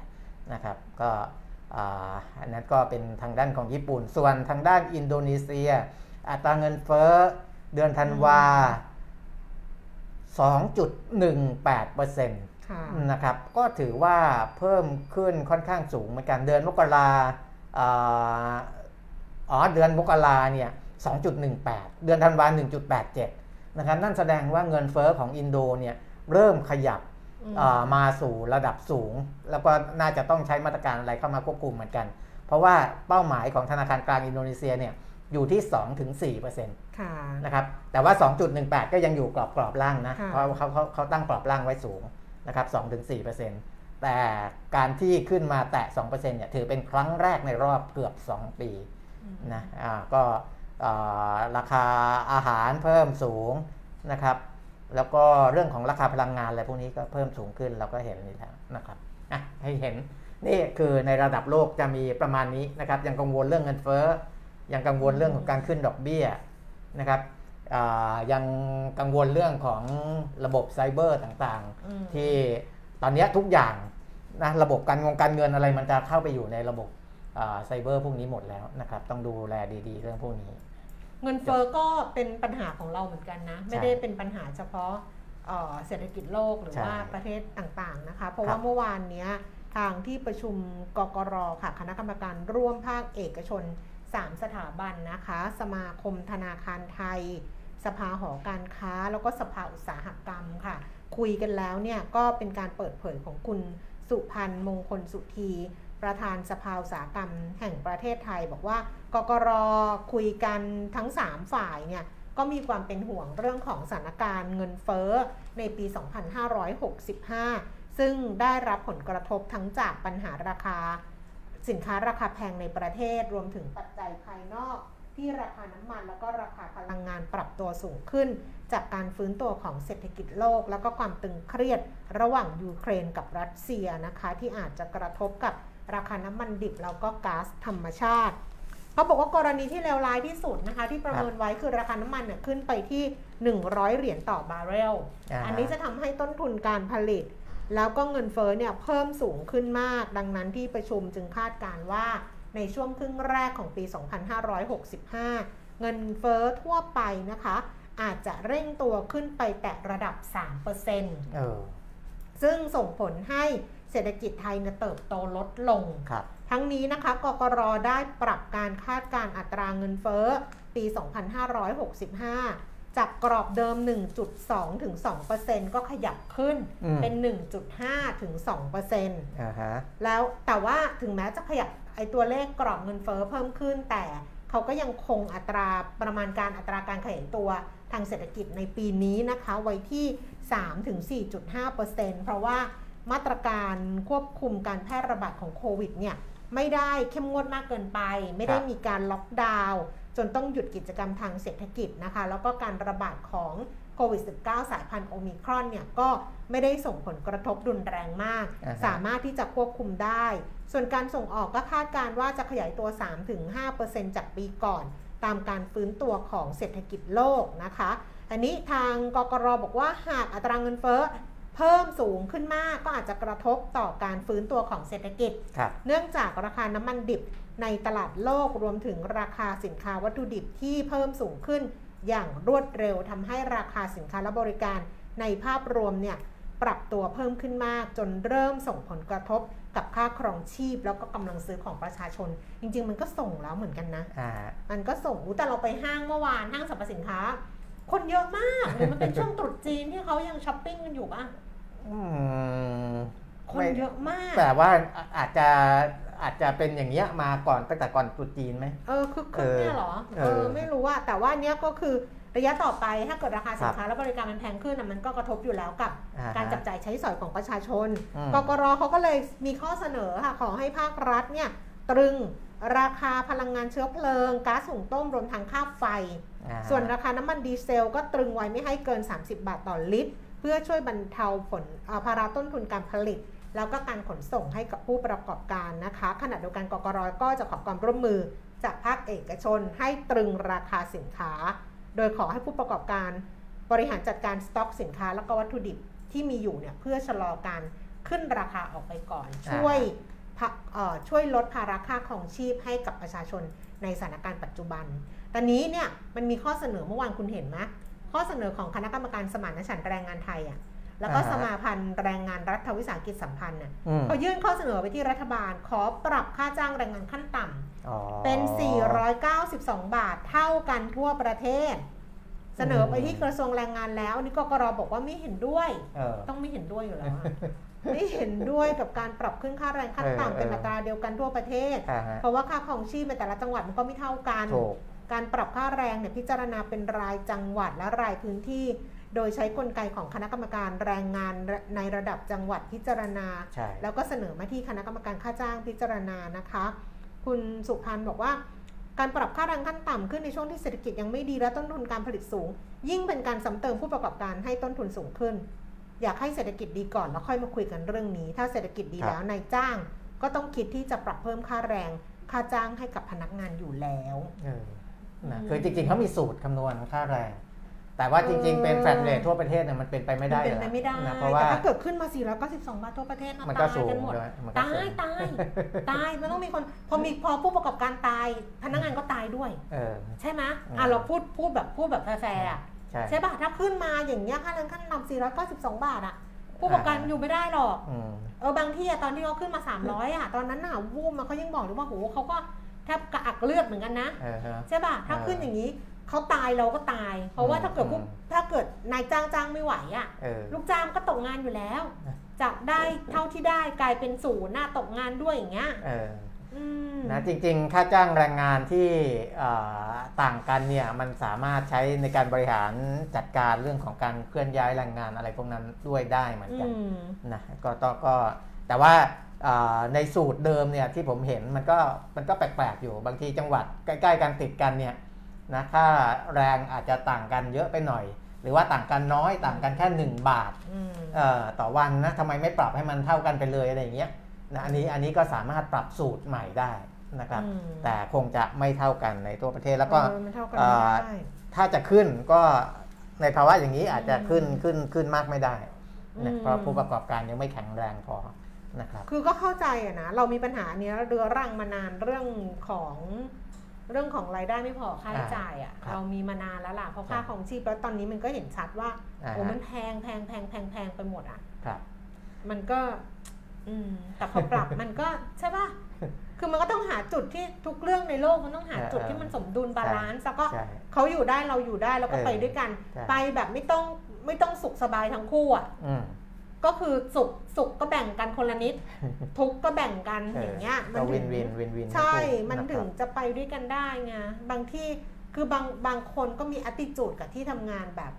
[SPEAKER 2] นะครับก็อันนั้นก็เป็นทางด้านของญี่ปุ่น ส่วนทางด้านอินโดนีเซีย อัตราเงินเฟ้อเดือนธันวา 2.18%
[SPEAKER 1] ค่ะ
[SPEAKER 2] นะครับ ก็ถือว่าเพิ่มขึ้นค่อนข้างสูงเหมือนกันเดือนมกราอ่าอ๋อเดือนมกราเนี่ย 2.18 เดือนธันวา 1.87 นะครับ นั่นแสดงว่าเงินเฟอ้อของอินโดเนี่ยเริ่มขยับ
[SPEAKER 1] อืม
[SPEAKER 2] อ่ามาสู่ระดับสูง แล้วก็น่าจะต้องใช้มาตรการอะไรเข้ามาควบคุมเหมือนกัน เพราะว่าเป้าหมายของธนาคารกลางอินโดนีเซียเนี่ย อยู่ที่ 2-4%
[SPEAKER 1] ค่ะ
[SPEAKER 2] นะครับแต่ว่า 2.18 ก็ยังอยู่กรอบกรอบล่างนะ
[SPEAKER 1] ค่ะ
[SPEAKER 2] เพราะเขาเขาเขาตั้งกรอบล่างไว้สูงนะครับ2-4%แต่การที่ขึ้นมาแตะ 2%เนี่ยถือเป็นครั้งแรกในรอบเกือบ 2 ปีนะอ่าก็อ่าราคาอาหารเพิ่มสูงนะครับแล้วก็เรื่องของราคาพลังงานอะไรพวกนี้ก็เพิ่มสูงขึ้นเราก็เห็นนี่แล้วนะครับอะให้เห็นนี่คือในระดับโลกจะมีประมาณนี้นะครับยังกังวลเรื่องเงินเฟ้อ ยังกังวลเรื่องของการขึ้นดอกเบี้ยนะครับอ่ายังกังวลเรื่องของระบบไซเบอร์ต่าง
[SPEAKER 1] อืม
[SPEAKER 2] ๆที่ตอนเนี้ยทุกอย่างนะระบบการงงการเงินอะไรมันจะเข้าไปอยู่ในระบบอ่าไซเบอร์พวกนี้หมดแล้วนะครับ ต้องดูแลดี ๆ เรื่องพวกนี้
[SPEAKER 1] เงินเฟ้อก็เป็นปัญหาของเราเหมือนกันนะ
[SPEAKER 2] ใช่
[SPEAKER 1] ไม่ได้เป็นปัญหาเฉพาะเอ่อเศรษฐกิจโลกหรือ
[SPEAKER 2] ใช่
[SPEAKER 1] ว่าประเทศต่างๆนะคะ เพราะ
[SPEAKER 2] ครั
[SPEAKER 1] ว่า
[SPEAKER 2] บ
[SPEAKER 1] เมื่อวานเนี้ยทางที่ประชุมกกรค่ะคณะกรรมการร่วมภาคเอกชน 3 สถาบันนะคะ สมาคมธนาคารไทย สภาหอการค้า แล้วก็สภาอุตสาหกรรมค่ะ คุยกันแล้วเนี่ยก็เป็นการเปิดเผยของคุณสุพันธ์มงคลสุธีประธานสภาอุตสาหกรรมแห่งประเทศไทย บอกว่ากกรคุยกันทั้ง 3 ฝ่ายเนี่ยก็มีความเป็นห่วงเรื่องของสถานการณ์เงินเฟ้อในปี 2565 ซึ่งได้รับผลกระทบทั้งจากปัญหาราคา สินค้าราคาแพงในประเทศรวมถึงปัจจัยภายนอก ที่ราคาน้ำมันแล้วก็ราคาพลังงานปรับตัวสูงขึ้น จากการฟื้นตัวของเศรษฐกิจโลก แล้วก็ความตึงเครียดระหว่างยูเครนกับรัสเซียนะคะ ที่อาจจะกระทบกับราคาน้ำมันดิบแล้วก็ก๊าซธรรมชาติเขาบอกว่ากรณีที่เลวร้ายที่สุดนะคะ ที่ประเมินไว้คือราคาน้ำมันเนี่ยขึ้นไปที่ 100 เหรียญต่อบาร์เรล
[SPEAKER 2] อ่า
[SPEAKER 1] อันนี้จะทำให้ต้นทุนการผลิต แล้วก็เงินเฟ้อเนี่ยเพิ่มสูงขึ้นมาก ดังนั้นที่ประชุมจึงคาดการณ์ว่าในช่วงครึ่งแรกของปี 2565 เงินเฟ้อทั่วไปนะคะ อาจจะเร่งตัวขึ้นไปแตะระดับ 3%
[SPEAKER 2] เออ
[SPEAKER 1] ซึ่งส่งผลให้เศรษฐกิจไทยเนี่ยเติบโตลดลง
[SPEAKER 2] ครับ
[SPEAKER 1] ทั้งนี้นะคะกกรได้ปรับการคาดการณ์อัตราเงินเฟ้อปี 2565 จากกรอบเดิม 1.2 ถึง 2%ก็ขยับขึ้น
[SPEAKER 2] อืม
[SPEAKER 1] เป็น 1.5 ถึง2%
[SPEAKER 2] อ่าฮะ
[SPEAKER 1] แล้วแต่ว่าถึงแม้จะขยับไอตัวเลขกรอบเงินเฟ้อเพิ่มขึ้น แต่เขาก็ยังคงอัตราประมาณการอัตราการขยายตัวทางเศรษฐกิจในปีนี้นะคะ ไว้ที่ 3-4.5%เพราะว่ามาตรการควบคุมการแพร่ระบาดของโควิดเนี่ยไม่ได้เข้มงวดมากเกินไป ไม่ได้
[SPEAKER 2] ครับ
[SPEAKER 1] มีการล็อกดาวน์ จนต้องหยุดกิจกรรมทางเศรษฐกิจนะคะ แล้วก็การระบาดของโควิด -19 สายพันธุ์โอมิครอนเนี่ยก็ไม่ได้ส่งผลกระทบรุนแรงมาก
[SPEAKER 2] อ่าฮะ
[SPEAKER 1] สามารถที่จะควบคุมได้ ส่วนการส่งออกก็คาดการณ์ว่าจะขยายตัว 3-5%จากปีก่อน ตามการฟื้นตัวของเศรษฐกิจโลกนะคะ อันนี้ทางกกรบอกว่าหากอัตราเงินเฟ้อเพิ่มสูงขึ้นมากก็อาจจะกระทบต่อการฟื้นตัวของเศรษฐกิจ
[SPEAKER 2] ครับ
[SPEAKER 1] เนื่องจากราคาน้ำมันดิบ ในตลาดโลกรวมถึงราคาสินค้าวัตถุดิบที่เพิ่มสูงขึ้นอย่างรวดเร็วทำให้ราคาสินค้าและบริการในภาพรวมเนี่ยปรับตัวเพิ่มขึ้นมากจนเริ่มส่งผลกระทบกับค่าครองชีพ แล้วก็กำลังซื้อของประชาชน จริง ๆ มันก็ส่งแล้วเหมือนกันนะ
[SPEAKER 2] อ่า
[SPEAKER 1] มันก็ส่งอู้แต่เราไปห้างเมื่อวานห้างสรรพสินค้า คนเยอะมากหรือมันเป็นช่วงตรุษจีนที่เขายังช้อปปิ้งกันอยู่ป่ะ
[SPEAKER 2] อืม
[SPEAKER 1] คน
[SPEAKER 2] ไม่
[SPEAKER 1] เยอะมาก
[SPEAKER 2] แต่ว่าอาอาจจะอาจจะเป็นอย่างเงี้ยมาก่อนตั้งแต่ก่อนตรุษจีนไหม
[SPEAKER 1] เออคือคือเนี่ยเหรอ
[SPEAKER 2] เออ
[SPEAKER 1] เออไม่รู้อะแต่ว่าเนี้ยก็คือระยะต่อไปถ้าเกิดราคาสินค้าและบริการมันแพงขึ้นน่ะมันก็กระทบอยู่แล้วกับ
[SPEAKER 2] อ่าฮะ
[SPEAKER 1] การจับจ่ายใช้สอยของประชาชน
[SPEAKER 2] อืม
[SPEAKER 1] กกรเขาก็เลยมีข้อเสนอค่ะขอให้ภาครัฐเนี่ยตรึงราคาพลังงานเชื้อเพลิงก๊าซหุงต้มรวมทั้งค่าไฟ
[SPEAKER 2] อ่า
[SPEAKER 1] ส่วนราคาน้ำมันดีเซล ก็ตรึงไว้ไม่ให้เกิน 30 บาทต่อลิตร เพื่อช่วยบรรเทาผลเอ่อภาระต้นทุนการผลิต แล้วก็การขนส่งให้กับผู้ประกอบการนะคะ ขณะเดียวกันกกรก็จะขอความร่วมมือจากภาคเอกชนให้ตรึงราคาสินค้า โดยขอให้ผู้ประกอบการบริหารจัดการสต็อกสินค้าแล้วก็วัตถุดิบที่มีอยู่เนี่ยเพื่อชะลอการขึ้นราคาออกไปก่อน ช่วยพักเอ่อช่วยลดภาระค่าของชีพให้กับประชาชนในสถานการณ์ปัจจุบัน ตอนนี้เนี่ยมันมีข้อเสนอเมื่อวานคุณเห็นไหมข้อเสนอของคณะกรรมการสมานฉันท์แรงงานไทยอะ แล้วก็
[SPEAKER 2] อ่าฮะ
[SPEAKER 1] สมาพันธ์แรงงานรัฐวิสาหกิจสัมพันธ์น่ะ
[SPEAKER 2] อืม
[SPEAKER 1] เขายื่นข้อเสนอไปที่รัฐบาล ขอปรับค่าจ้างแรงงานขั้นต่ำ
[SPEAKER 2] อ๋อ
[SPEAKER 1] เป็น 492 บาทเท่ากันทั่วประเทศ เสนอไปที่กระทรวงแรงงานแล้ว นี่กกรบอกว่าไม่เห็นด้วย
[SPEAKER 2] เออ
[SPEAKER 1] ต้องไม่เห็นด้วยอยู่แล้วอะไม่เห็นด้วยกับการปรับขึ้นค่าแรงขั้น
[SPEAKER 2] เออ
[SPEAKER 1] ต่ำเป็น
[SPEAKER 2] เอออั
[SPEAKER 1] อัตราเดียวกันทั่วประเทศ
[SPEAKER 2] อ่าฮะ
[SPEAKER 1] เพราะว่าค่าของชีพในแต่ละจังหวัดมันก็ไม่เท่ากัน
[SPEAKER 2] ถูก
[SPEAKER 1] การปรับค่าแรงเนี่ยพิจารณาเป็นรายจังหวัดและรายพื้นที่ โดยใช้กลไกของคณะกรรมการแรงงานในระดับจังหวัดพิจารณา
[SPEAKER 2] ใช่
[SPEAKER 1] แล้วก็เสนอมาที่คณะกรรมการค่าจ้างพิจารณานะคะ คุณสุพันธ์บอกว่าการปรับค่าแรงขั้นต่ำขึ้นในช่วงที่เศรษฐกิจยังไม่ดีและต้นทุนการผลิตสูง ยิ่งเป็นการซ้ำเติมผู้ประกอบการให้ต้นทุนสูงขึ้น อยากให้เศรษฐกิจดีก่อนแล้วค่อยมาคุยกันเรื่องนี้ ถ้าเศรษฐกิจดีแล้วนายจ้าง ก็ต้องคิดที่จะปรับเพิ่มค่าแรง ค่าจ้างให้กับพนักงานอยู่แล้ว
[SPEAKER 2] เออนะ
[SPEAKER 1] อืม
[SPEAKER 2] คือจริงๆเขามีสูตรคำนวณค่าแรง แต่ว่าจริงๆ เป็น flat rate ทั่วประเทศเนี่ยมันเป็นไปไม่ได้
[SPEAKER 1] มันเป็น
[SPEAKER 2] อยู่
[SPEAKER 1] ไป
[SPEAKER 2] แล้ว
[SPEAKER 1] ไม่ได้
[SPEAKER 2] นะเพราะว่า
[SPEAKER 1] แต่ถ้าเกิดขึ้นมา 492 บาททั่วประเทศนะ
[SPEAKER 2] มันก็
[SPEAKER 1] ตาย
[SPEAKER 2] สูง
[SPEAKER 1] กันหมด
[SPEAKER 2] ด้วยมันก็
[SPEAKER 1] ตา
[SPEAKER 2] สู
[SPEAKER 1] ย
[SPEAKER 2] ง
[SPEAKER 1] ตายตายมันต้องมีคนพอมีพอผู้ประกอบการตาย พนักงานก็ตายด้วย
[SPEAKER 2] เออ
[SPEAKER 1] ใช่ไหม
[SPEAKER 2] อืม
[SPEAKER 1] อะเราพูดพูดแบบพูดแบบแฟร์ๆอะ
[SPEAKER 2] ใช่
[SPEAKER 1] ใช่ป่ะถ้าขึ้นมาอย่างเงี้ยค่าแรงขั้นต่ำ492 บาทอะผู้ประกอบการอยู่ไม่ได้หรอก
[SPEAKER 2] อืม
[SPEAKER 1] เออบางที่อะตอนที่เขาขึ้นมา 300อะตอนนั้นน่ะวูบมาเขายังบอกเลยว่าโหเขาก็แทบกระอักเลือดเหมือนกันนะ
[SPEAKER 2] เออฮะ
[SPEAKER 1] ใช่ป่ะถ้า
[SPEAKER 2] เออ
[SPEAKER 1] ขึ้นอย่างนี้ เขาตายเราก็ตาย เพราะว่า
[SPEAKER 2] อืม
[SPEAKER 1] ถ้าเกิดผู้
[SPEAKER 2] อืม
[SPEAKER 1] ถ้าเกิดนายจ้างจ้างไม่ไหวอะ
[SPEAKER 2] เออ
[SPEAKER 1] ลูกจ้างก็ตกงานอยู่แล้ว
[SPEAKER 2] นะ
[SPEAKER 1] จากได้เท่าที่ได้กลายเป็นศูนย์หน้าตกงานด้วยอย่างเงี้ย
[SPEAKER 2] เออ
[SPEAKER 1] อืม
[SPEAKER 2] นะจริงๆ ค่าจ้างแรงงานที่เอ่อต่างกันเนี่ยมันสามารถใช้ในการบริหารจัดการเรื่องของการเคลื่อนย้ายแรงงานอะไรพวกนั้นด้วยได้เหมือน
[SPEAKER 1] อื
[SPEAKER 2] กัน
[SPEAKER 1] ม
[SPEAKER 2] นะก็ต้องก็แต่ว่าเอ่อในสูตรเดิมเนี่ยที่ผมเห็นมันก็มันก็แปลกๆอยู่บางทีจังหวัดใกล้ ๆ กันติดกันเนี่ย นะค่าแรงอาจจะต่างกันเยอะไปหน่อย หรือว่าต่างกันน้อยต่างกันแค่ 1 บาท
[SPEAKER 1] อืม
[SPEAKER 2] เอ่อต่อวันนะทำไมไม่ปรับให้มันเท่ากันไปเลยอะไรอย่างเงี้ยนะอันนี้อันนี้ก็สามารถปรับสูตรใหม่ได้นะครับ
[SPEAKER 1] อืม
[SPEAKER 2] แต่คงจะไม่เท่ากันในทั่วประเทศแล้วก็
[SPEAKER 1] เออมันเท่ากัน
[SPEAKER 2] เอ่
[SPEAKER 1] ไม่
[SPEAKER 2] อ
[SPEAKER 1] ได้
[SPEAKER 2] ถ้าจะขึ้นก็ในภาวะอย่างนี้อาจจะขึ้น
[SPEAKER 1] อืม
[SPEAKER 2] ขึ้นขึ้นมากไม่ได้นะ
[SPEAKER 1] อืม
[SPEAKER 2] เพราะผู้ประกอบการยังไม่แข็งแรงพอนะครับ
[SPEAKER 1] คือก็เข้าใจอะนะเรามีปัญหาเนี้ยเรื้อรังมานานเรื่องของ เรื่องของรายได้ไม่พอค่าใช้จ่ายอะ
[SPEAKER 2] ครับ
[SPEAKER 1] เรามีมานานแล้วล่ะเพราะ
[SPEAKER 2] ครับ
[SPEAKER 1] ค่าครองชีพแล้วตอนนี้มันก็เห็นชัดว่า
[SPEAKER 2] อ่า
[SPEAKER 1] โอ้
[SPEAKER 2] ฮะ
[SPEAKER 1] มันแพงแพงแพงแพงแพงไปหมดอะ
[SPEAKER 2] ครับ
[SPEAKER 1] มันก็ อืมแต่พอปรับมันก็ใช่ป่ะคือมันก็ต้องหาจุดที่ทุกเรื่องในโลกมันต้องหา
[SPEAKER 2] เออ
[SPEAKER 1] จุดที่มันสมดุล balance แล้วก็
[SPEAKER 2] ใช่
[SPEAKER 1] เขาอยู่ได้เราอยู่ได้แล้วก็
[SPEAKER 2] เออ
[SPEAKER 1] ไปด้วยกัน
[SPEAKER 2] ใช่
[SPEAKER 1] ไปแบบไม่ต้องไม่ต้องสุขสบายทั้งคู่อะ
[SPEAKER 2] อืม
[SPEAKER 1] ก็คือสุขสุขก็แบ่งกันคนละนิด ทุกข์ก็แบ่งกัน
[SPEAKER 2] เออ
[SPEAKER 1] อย่างเงี้ย
[SPEAKER 2] ก็ win win win win
[SPEAKER 1] ใช่
[SPEAKER 2] ทั้งคู่
[SPEAKER 1] อะ
[SPEAKER 2] ครับมันถึง
[SPEAKER 1] จะไปด้วยกันได้ไงบางที่คือบางบางคนก็มีอติจูดกับที่ทำงานแบบ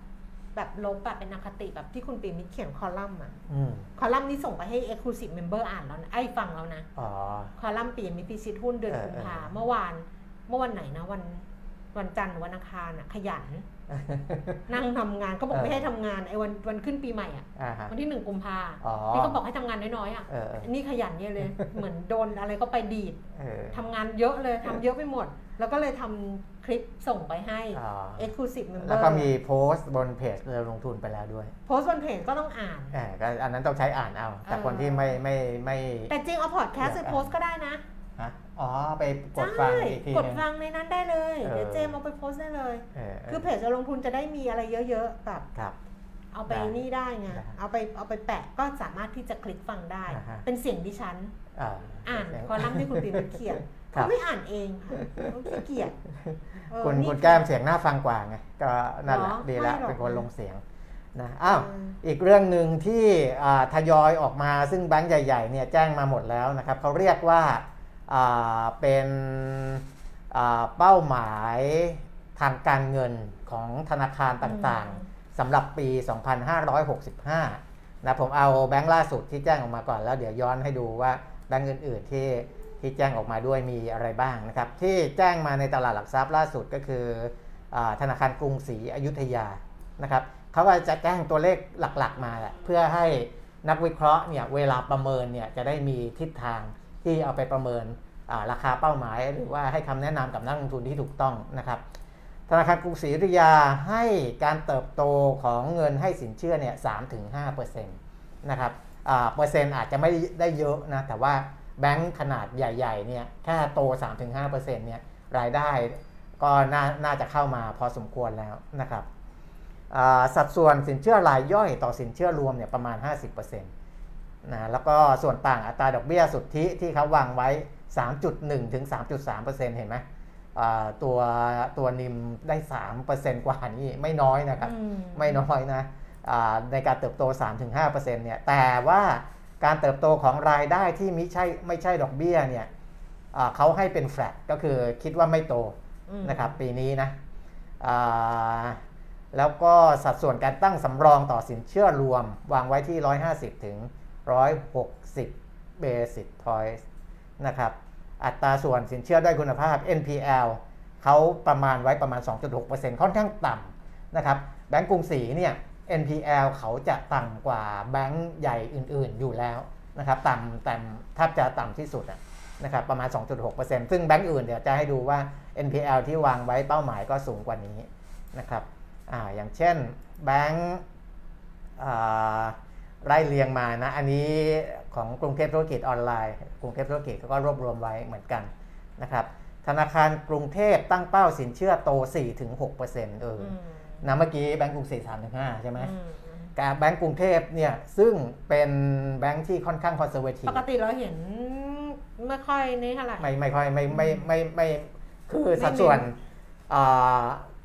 [SPEAKER 1] แบบลบแบบเป็นอคติแบบที่คุณปีมิตรเขียนคอลัมน์อะ
[SPEAKER 2] อืม
[SPEAKER 1] คอลัมน์นี้ส่งไปให้ Exclusive Member อ่านแล้วนะไอ้ฟังแล้วนะ
[SPEAKER 2] อ๋อ
[SPEAKER 1] คอลัมน์ปีมิตรพิชิตหุ้นเดือน
[SPEAKER 2] เออ
[SPEAKER 1] กุมภา
[SPEAKER 2] เออ
[SPEAKER 1] เมื่อวาน เมื่อวันไหนนะวันวันจันทร์หรือวันอังคารอะขยัน นั่งทำงานเขาบอก
[SPEAKER 2] เออ
[SPEAKER 1] ไม่ให้ทำงานไอ้วันวันขึ้นปีใหม่อะ
[SPEAKER 2] อ่าฮะ
[SPEAKER 1] วันที่หนึ่งกุมภา
[SPEAKER 2] อ๋อ
[SPEAKER 1] ที่เขาบอกให้ทำงานน้อยๆอะ
[SPEAKER 2] เออเออ
[SPEAKER 1] นี่ขยันเนี่ยเลยเหมือนโดนอะไรก็ไปดีด
[SPEAKER 2] เออ
[SPEAKER 1] ทำงานเยอะเลยทำเยอะไปหมด แล้วก็เลยทำคลิปส่งไปให้
[SPEAKER 2] อ๋อ
[SPEAKER 1] Exclusive Member
[SPEAKER 2] แล้วก็มีโพสต์บนเพจเรือลงทุนไปแล้วด้วย
[SPEAKER 1] โพสต์บนเพจก็ต้องอ่าน
[SPEAKER 2] เออก็อันนั้นต้องใช้อ่านเอา แต่
[SPEAKER 1] เออ
[SPEAKER 2] คนที่ไม่ไม่ไม่
[SPEAKER 1] แต่จริงเอาพอดแคสต์
[SPEAKER 2] อยาก
[SPEAKER 1] ไป
[SPEAKER 2] อ่าน
[SPEAKER 1] โพสต์ก็ได้นะ
[SPEAKER 2] ฮะ อ๋อ ไปกดฟัง
[SPEAKER 1] ใช่
[SPEAKER 2] อีกที
[SPEAKER 1] กด
[SPEAKER 2] นึง
[SPEAKER 1] ฟังในนั้นได้เลย
[SPEAKER 2] เออ
[SPEAKER 1] เดี๋ยวเจมเอาไปโพสต์ได้เลย
[SPEAKER 2] เออ
[SPEAKER 1] คือเพจจะลงทุนจะได้มีอะไรเยอะๆแบบ
[SPEAKER 2] ครับ
[SPEAKER 1] เอาไป
[SPEAKER 2] ได้
[SPEAKER 1] นี่ได้ไง
[SPEAKER 2] ได้
[SPEAKER 1] เอาไปเอาไปแปะก็สามารถที่จะคลิกฟังได้
[SPEAKER 2] อ่าฮะ
[SPEAKER 1] เป็นเสียงดิฉัน
[SPEAKER 2] อ่า
[SPEAKER 1] อ่าน
[SPEAKER 2] เสียง
[SPEAKER 1] คอลัมน์ที่คุณปีนเขียน
[SPEAKER 2] ครับ
[SPEAKER 1] เขาไม่อ่านเองค่ะเขาขี้เกียจเออ
[SPEAKER 2] คุณ
[SPEAKER 1] นี่
[SPEAKER 2] คุณแก้มเสียงน่าฟังกว่าไงก็นั่นแหละ
[SPEAKER 1] หรอ
[SPEAKER 2] ดีแล้ว
[SPEAKER 1] ไม่หรอก
[SPEAKER 2] เป็นคนลงเสียงนะอ้าว
[SPEAKER 1] เออ
[SPEAKER 2] อีกเรื่องหนึ่งที่อ่าทยอยออกมาซึ่งแบงก์ใหญ่ๆเนี่ยแจ้งมาหมดแล้วนะครับเขาเรียกว่าอ่า เป็นอ่าเป้าหมายทางการเงินของธนาคารต่างๆสำหรับปี 2565 นะผมเอาแบงค์ล่าสุดที่แจ้งออกมาก่อนแล้วเดี๋ยวย้อนให้ดูว่าแบงค์อื่นๆที่ที่แจ้งออกมาด้วยมีอะไรบ้างนะครับ ที่แจ้งมาในตลาดหลักทรัพย์ล่าสุดก็คืออาธนาคารกรุงศรีอยุธยานะครับเขาก็จะแจ้งตัวเลขหลักๆมาแหละเพื่อให้นักวิเคราะห์เนี่ยเวลาประเมินเนี่ยจะได้มีทิศทาง ที่เอาไปประเมินราคาเป้าหมาย หรือว่าให้คำแนะนำกับนักลงทุนที่ถูกต้องนะครับธนาคารกรุงศรีอยุธยาให้การเติบโตของเงินให้สินเชื่อเนี่ยสามถึงห้าเปอร์เซ็นต์นะครับเปอร์เซ็นต์อาจจะไม่ได้เยอะนะแต่ว่าแบงค์ขนาดใหญ่ๆเนี่ยแค่โต 3-5%เนี่ยรายได้ก็น่านาจะเข้ามาพอสมควรแล้วนะครับสัดส่วนสินเชื่อรายย่อยต่อสินเชื่อรวมเนี่ยประมาณ 50% นะแล้วก็ส่วนต่างอัตราดอกเบี้ยสุทธิที่เขาวางไว้ 3.1 ถึง 3.3%เห็นไหมตัวตัวนิมได้ 3%กว่านี่ไม่น้อยนะครับ ไม่น้อยนะในการเติบโต 3-5%เนี่ยแต่ว่าการเติบโตของรายได้ที่ไม่ใช่ไม่ใช่ดอกเบี้ยเนี่ยเขาให้เป็นแฟลตก็คือคิดว่าไม่โตนะครับปีนี้นะแล้วก็สัดส่วนการตั้งสำรองต่อสินเชื่อรวมวางไว้ที่ 150 ถึง 160 basis points นะครับ อัตราส่วนสินเชื่อด้คุณภาพ NPL เขาประมาณไว้ประมาณ 2.6%ค่อนข้างต่ำนะครับ แบงก์กรุงศรีเนี่ย NPL เขาจะต่ำกว่าแบงก์ใหญ่อื่นๆอยู่แล้วนะครับต่ำแต่แทบจะต่ำที่สุดนะครับประมาณ 2.6%ซึ่งแบงก์อื่นเดี๋ยวจะให้ดูว่า NPL ที่วางไว้เป้าหมายก็สูงกว่านี้นะครับออย่างเช่นแบงก์ ไล่เรียงมานะ อันนี้ของกรุงเทพธุรกิจออนไลน์ กรุงเทพธุรกิจเขาก็รวบรวมไว้เหมือนกันนะครับ ธนาคารกรุงเทพตั้งเป้าสินเชื่อโต 4-6%เออนะเมื่อกี้แบงก์กรุงศรีสามถึงห้าใช่ไหมกับแบงก์กรุงเทพเนี่ยซึ่งเป็นแบงก์ที่ค่อนข้างคอนเซอร์เวทีฟ
[SPEAKER 1] ปกติเราเห็นไม่ค่อยนี่เท่าไหร่
[SPEAKER 2] ไม่ไม่ค่อยไม่ไม่ไม่ไม่คือสัดส่วน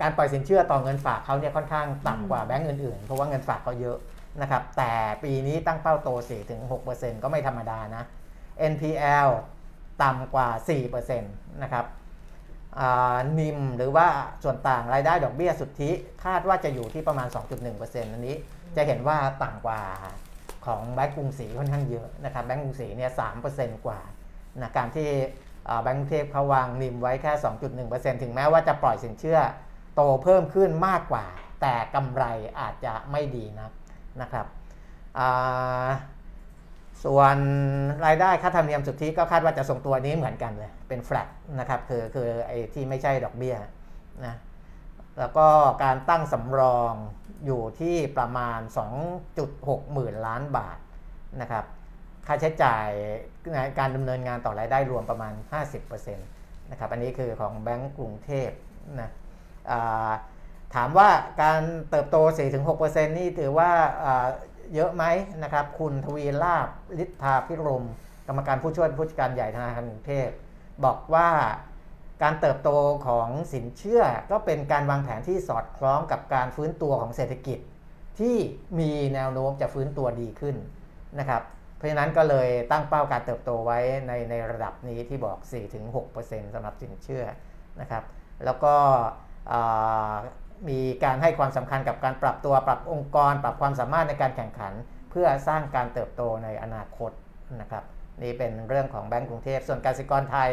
[SPEAKER 2] การปล่อยสินเชื่อต่อเงินฝากเขาเนี่ยค่อนข้างต่ำกว่าแบงก์อื่นๆ เพราะว่าเงินฝากเขาเยอะ นะครับแต่ปีนี้ตั้งเป้าโต 4-6%ก็ไม่ธรรมดานะ NPL ต่ำกว่า 4%นะครับนิมหรือว่าส่วนต่างรายได้ดอกเบี้ยสุทธิ คาดว่าจะอยู่ที่ประมาณ 2.1%อันนี้จะเห็นว่าต่ำกว่าของแบงก์กรุงศรีค่อนข้างเยอะนะครับแบงก์กรุงศรีเนี่ย3%กว่านะการที่แบงก์เทพเขาวางนิมไว้แค่ 2.1%ถึงแม้ว่าจะปล่อยสินเชื่อโตเพิ่มขึ้นมากกว่า แต่กำไรอาจจะไม่ดีนะ นะครับส่วนรายได้ค่าธรรมเนียมสุทธิก็คาดว่าจะส่งตัวนี้เหมือนกันเลย เป็นแฟลตนะครับคือคือไอ้ที่ไม่ใช่ดอกเบี้ยนะแล้วก็การตั้งสำรองอยู่ที่ประมาณ 2.6 หมื่นล้านบาทนะครับค่าใช้จ่ายในการดำเนินงานต่อรายได้รวมประมาณ 50%นะครับอันนี้คือของแบงก์กรุงเทพนะ ถามว่าการเติบโต 4-6%นี่ถือว่าเยอะไหมนะครับ คุณทวีลาบฤทธาพิรม กรรมการผู้ช่วยผู้จัดการใหญ่ธนาคารกรุงเทพบอกว่าการเติบโตของสินเชื่อก็เป็นการวางแผนที่สอดคล้องกับการฟื้นตัวของเศรษฐกิจ ที่มีแนวโน้มจะฟื้นตัวดีขึ้นนะครับ เพราะฉะนั้นก็เลยตั้งเป้าการเติบโตไว้ในในระดับนี้ที่บอก 4-6%สำหรับสินเชื่อนะครับ แล้วก็ มีการให้ความสำคัญกับการปรับตัวปรับองค์กร ปรับความสามารถในการแข่งขัน เพื่อสร้างการเติบโตในอนาคตนะครับนี่เป็นเรื่องของแบงก์กรุงเทพส่วนกสิกรไทย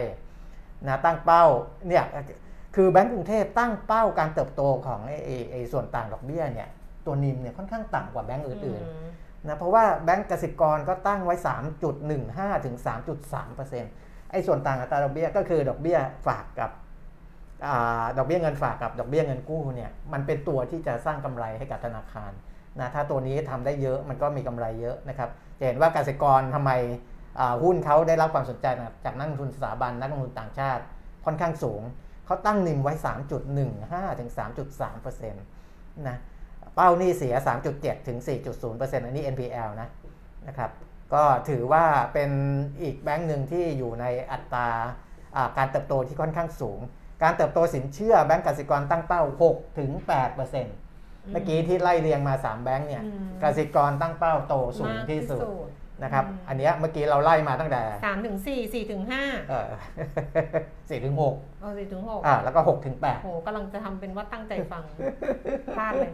[SPEAKER 2] นะตั้งเป้าเนี่ยคือแบงก์กรุงเทพตั้งเป้าการเติบโตของไอ้ไอ้ส่วนต่างดอกเบี้ยเนี่ยตัวนิมเนี่ยค่อนข้างต่ำกว่าแบงก์อื่นๆนะเพราะว่าแบงก์กสิกรก็ตั้งไว้ 3.15 ถึง 3.3%ไอ้ส่วนต่างอัตราดอกเบี้ยก็คือดอกเบี้ยฝากกับ ดอกเบี้ยเงินฝากกับดอกเบี้ยเงินกู้เนี่ยมันเป็นตัวที่จะสร้างกำไรให้กับธนาคารนะถ้าตัวนี้ทำได้เยอะมันก็มีกำไรเยอะนะครับจะเห็นว่าเกษตรกรทำไมหุ้นเขาได้รับความสนใจจากนักลงทุนสถาบันนักลงทุนต่างชาติค่อนข้างสูงเขาตั้งนิมไว้ 3.15ถึง3.3%นะเป้านี่เสีย 3.7ถึง4.0%อันนี้ NPL นะนะครับก็ถือว่าเป็นอีกแบงก์หนึ่งที่อยู่ในอัตราการเติบโตที่ค่อนข้างสูง การเติบโตสินเชื่อแบงก์กสิกรตั้งเป้า 6 ถึง 8เปอร์เซ็นต์เมื่อกี้ที่ไล่เรียงมา 3 แบงก์เนี่ยกสิกรตั้งเป้าโตสูงที่สุด นะครับ
[SPEAKER 1] อืม
[SPEAKER 2] อันเนี้ยเมื่อกี้เราไล่มาตั้งแต่
[SPEAKER 1] สามถึงสี่สี่ถึงห้า
[SPEAKER 2] เออสี่ถึงหก
[SPEAKER 1] เอาสี่ถึงหก
[SPEAKER 2] อ่าแล้วก็หกถึงแปด
[SPEAKER 1] โหกำลังจะทำเป็นว่าตั้งใจฟังพลาดเลย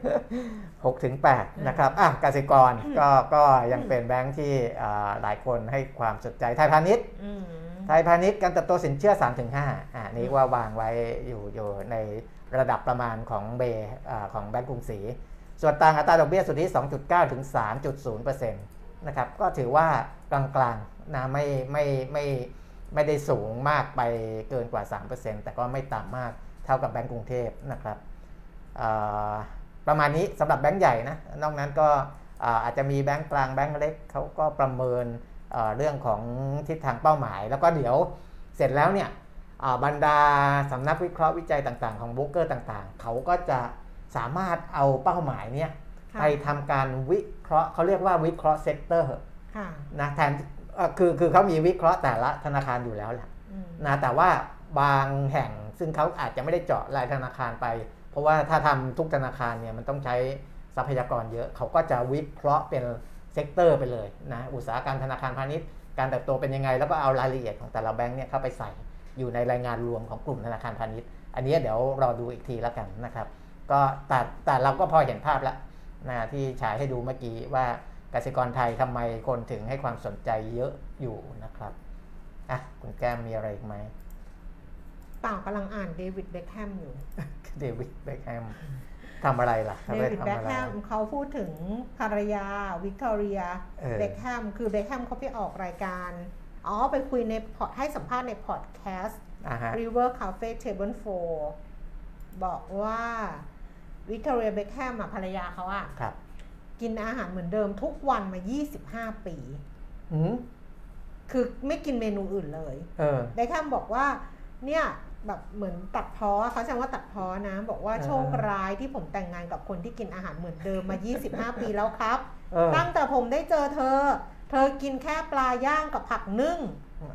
[SPEAKER 2] หกถึงแปดนะครับอะกสิกรก็ก็ยังเป็นแบงค์ที่อ่าหลายคนให้ความสนใจไทยพาณิชย์
[SPEAKER 1] อืม
[SPEAKER 2] ไทยพาณิชย์การเติบโตสินเชื่อ3-5อ่านี่ว่าวางไว้อยู่อยู่ในระดับประมาณของเบอ่าของแบงก์กรุงศรีส่วนต่างอัตราดอกเบี้ยสุทธิ2.9 ถึง 3.0%นะครับก็ถือว่ากลางๆนะไม่ไม่ไม่ไม่ได้สูงมากไปเกินกว่า 3%แต่ก็ไม่ต่ำมากเท่ากับแบงก์กรุงเทพนะครับอ่าประมาณนี้สำหรับแบงก์ใหญ่นะนอกนั้นก็อ่าอาจจะมีแบงก์กลางแบงก์เล็กเขาก็ประเมินเอ่อเรื่องของทิศทางเป้าหมาย แล้วก็เดี๋ยวเสร็จแล้วเนี่ยอ่าบรรดาสำนักวิเคราะห์วิจัยต่างๆ ของโบรกเกอร์ต่างๆ เขาก็จะสามารถเอาเป้าหมายเนี่ย
[SPEAKER 1] ค่ะ
[SPEAKER 2] ไปทำการวิ เคราะห์เขาเรียกว่าวิเคราะห์ sector
[SPEAKER 1] ค่ะ
[SPEAKER 2] นะแทนเอ่อคือคือเขามีวิเคราะห์แต่ละธนาคารอยู่แล้วแหละ
[SPEAKER 1] อืม
[SPEAKER 2] นะแต่ว่าบางแห่งซึ่งเขาอาจจะไม่ได้เจาะรายธนาคารไป เพราะว่าถ้าทำทุกธนาคารเนี่ยมันต้องใช้ทรัพยากรเยอะเขาก็จะวิเคราะห์เป็น sector ไปเลยนะอุตสาหกรรมธนาคารพาณิชย์การเติบโตเป็นยังไง แล้วก็เอารายละเอียดของแต่ละแบงค์เนี่ยเข้าไปใส่อยู่ในรายงานรวมของกลุ่มธนาคารพาณิชย์ อันนี้เดี๋ยวรอดูอีกทีแล้วกันนะครับ ก็แต่แต่เราก็พอเห็นภาพแล้ว นะที่ฉายให้ดูเมื่อกี้ว่ากสิกรไทยทำไมคนถึงให้ความสนใจเยอะอยู่นะครับอะคุณแก้มมีอะไรอีกไหม
[SPEAKER 1] เปล่ากำลังอ่านเดวิดเบคแฮมอยู่
[SPEAKER 2] เดวิดเบคแฮมทำอะไรล่ะ
[SPEAKER 1] เด
[SPEAKER 2] ทำไป
[SPEAKER 1] วิด
[SPEAKER 2] ทำ
[SPEAKER 1] เบ
[SPEAKER 2] อะ
[SPEAKER 1] ค
[SPEAKER 2] ไร
[SPEAKER 1] แฮมเขาพูดถึงภรรยาวิกตอเรีย
[SPEAKER 2] เออ
[SPEAKER 1] เบคแฮมคือเบคแฮมเขาไปออกรายการ อ๋อไปคุยในพอดให้สัมภาษณ์ในพอดแคสต์
[SPEAKER 2] อ่าฮะ
[SPEAKER 1] River Cafe Table 4 บอกว่า วิกตอเรียเบคแฮมอะภรรยาเขาอะ
[SPEAKER 2] ครับ
[SPEAKER 1] กินอาหารเหมือนเดิมทุกวันมา 25 ปี
[SPEAKER 2] อืม
[SPEAKER 1] คือไม่กินเมนูอื่นเลย
[SPEAKER 2] เออ
[SPEAKER 1] เบคแฮมบอกว่า เนี่ยแบบเหมือนตัดพ้อเขาใช้ว่าตัดพ้อนะ บอกว่า
[SPEAKER 2] เออ
[SPEAKER 1] โชคร้ายที่ผมแต่งงานกับคนที่กินอาหารเหมือนเดิมมา 25 ปีแล้วครับ
[SPEAKER 2] เออ
[SPEAKER 1] ตั้งแต่ผมได้เจอเธอ เธอกินแค่ปลาย่างกับผักนึ่ง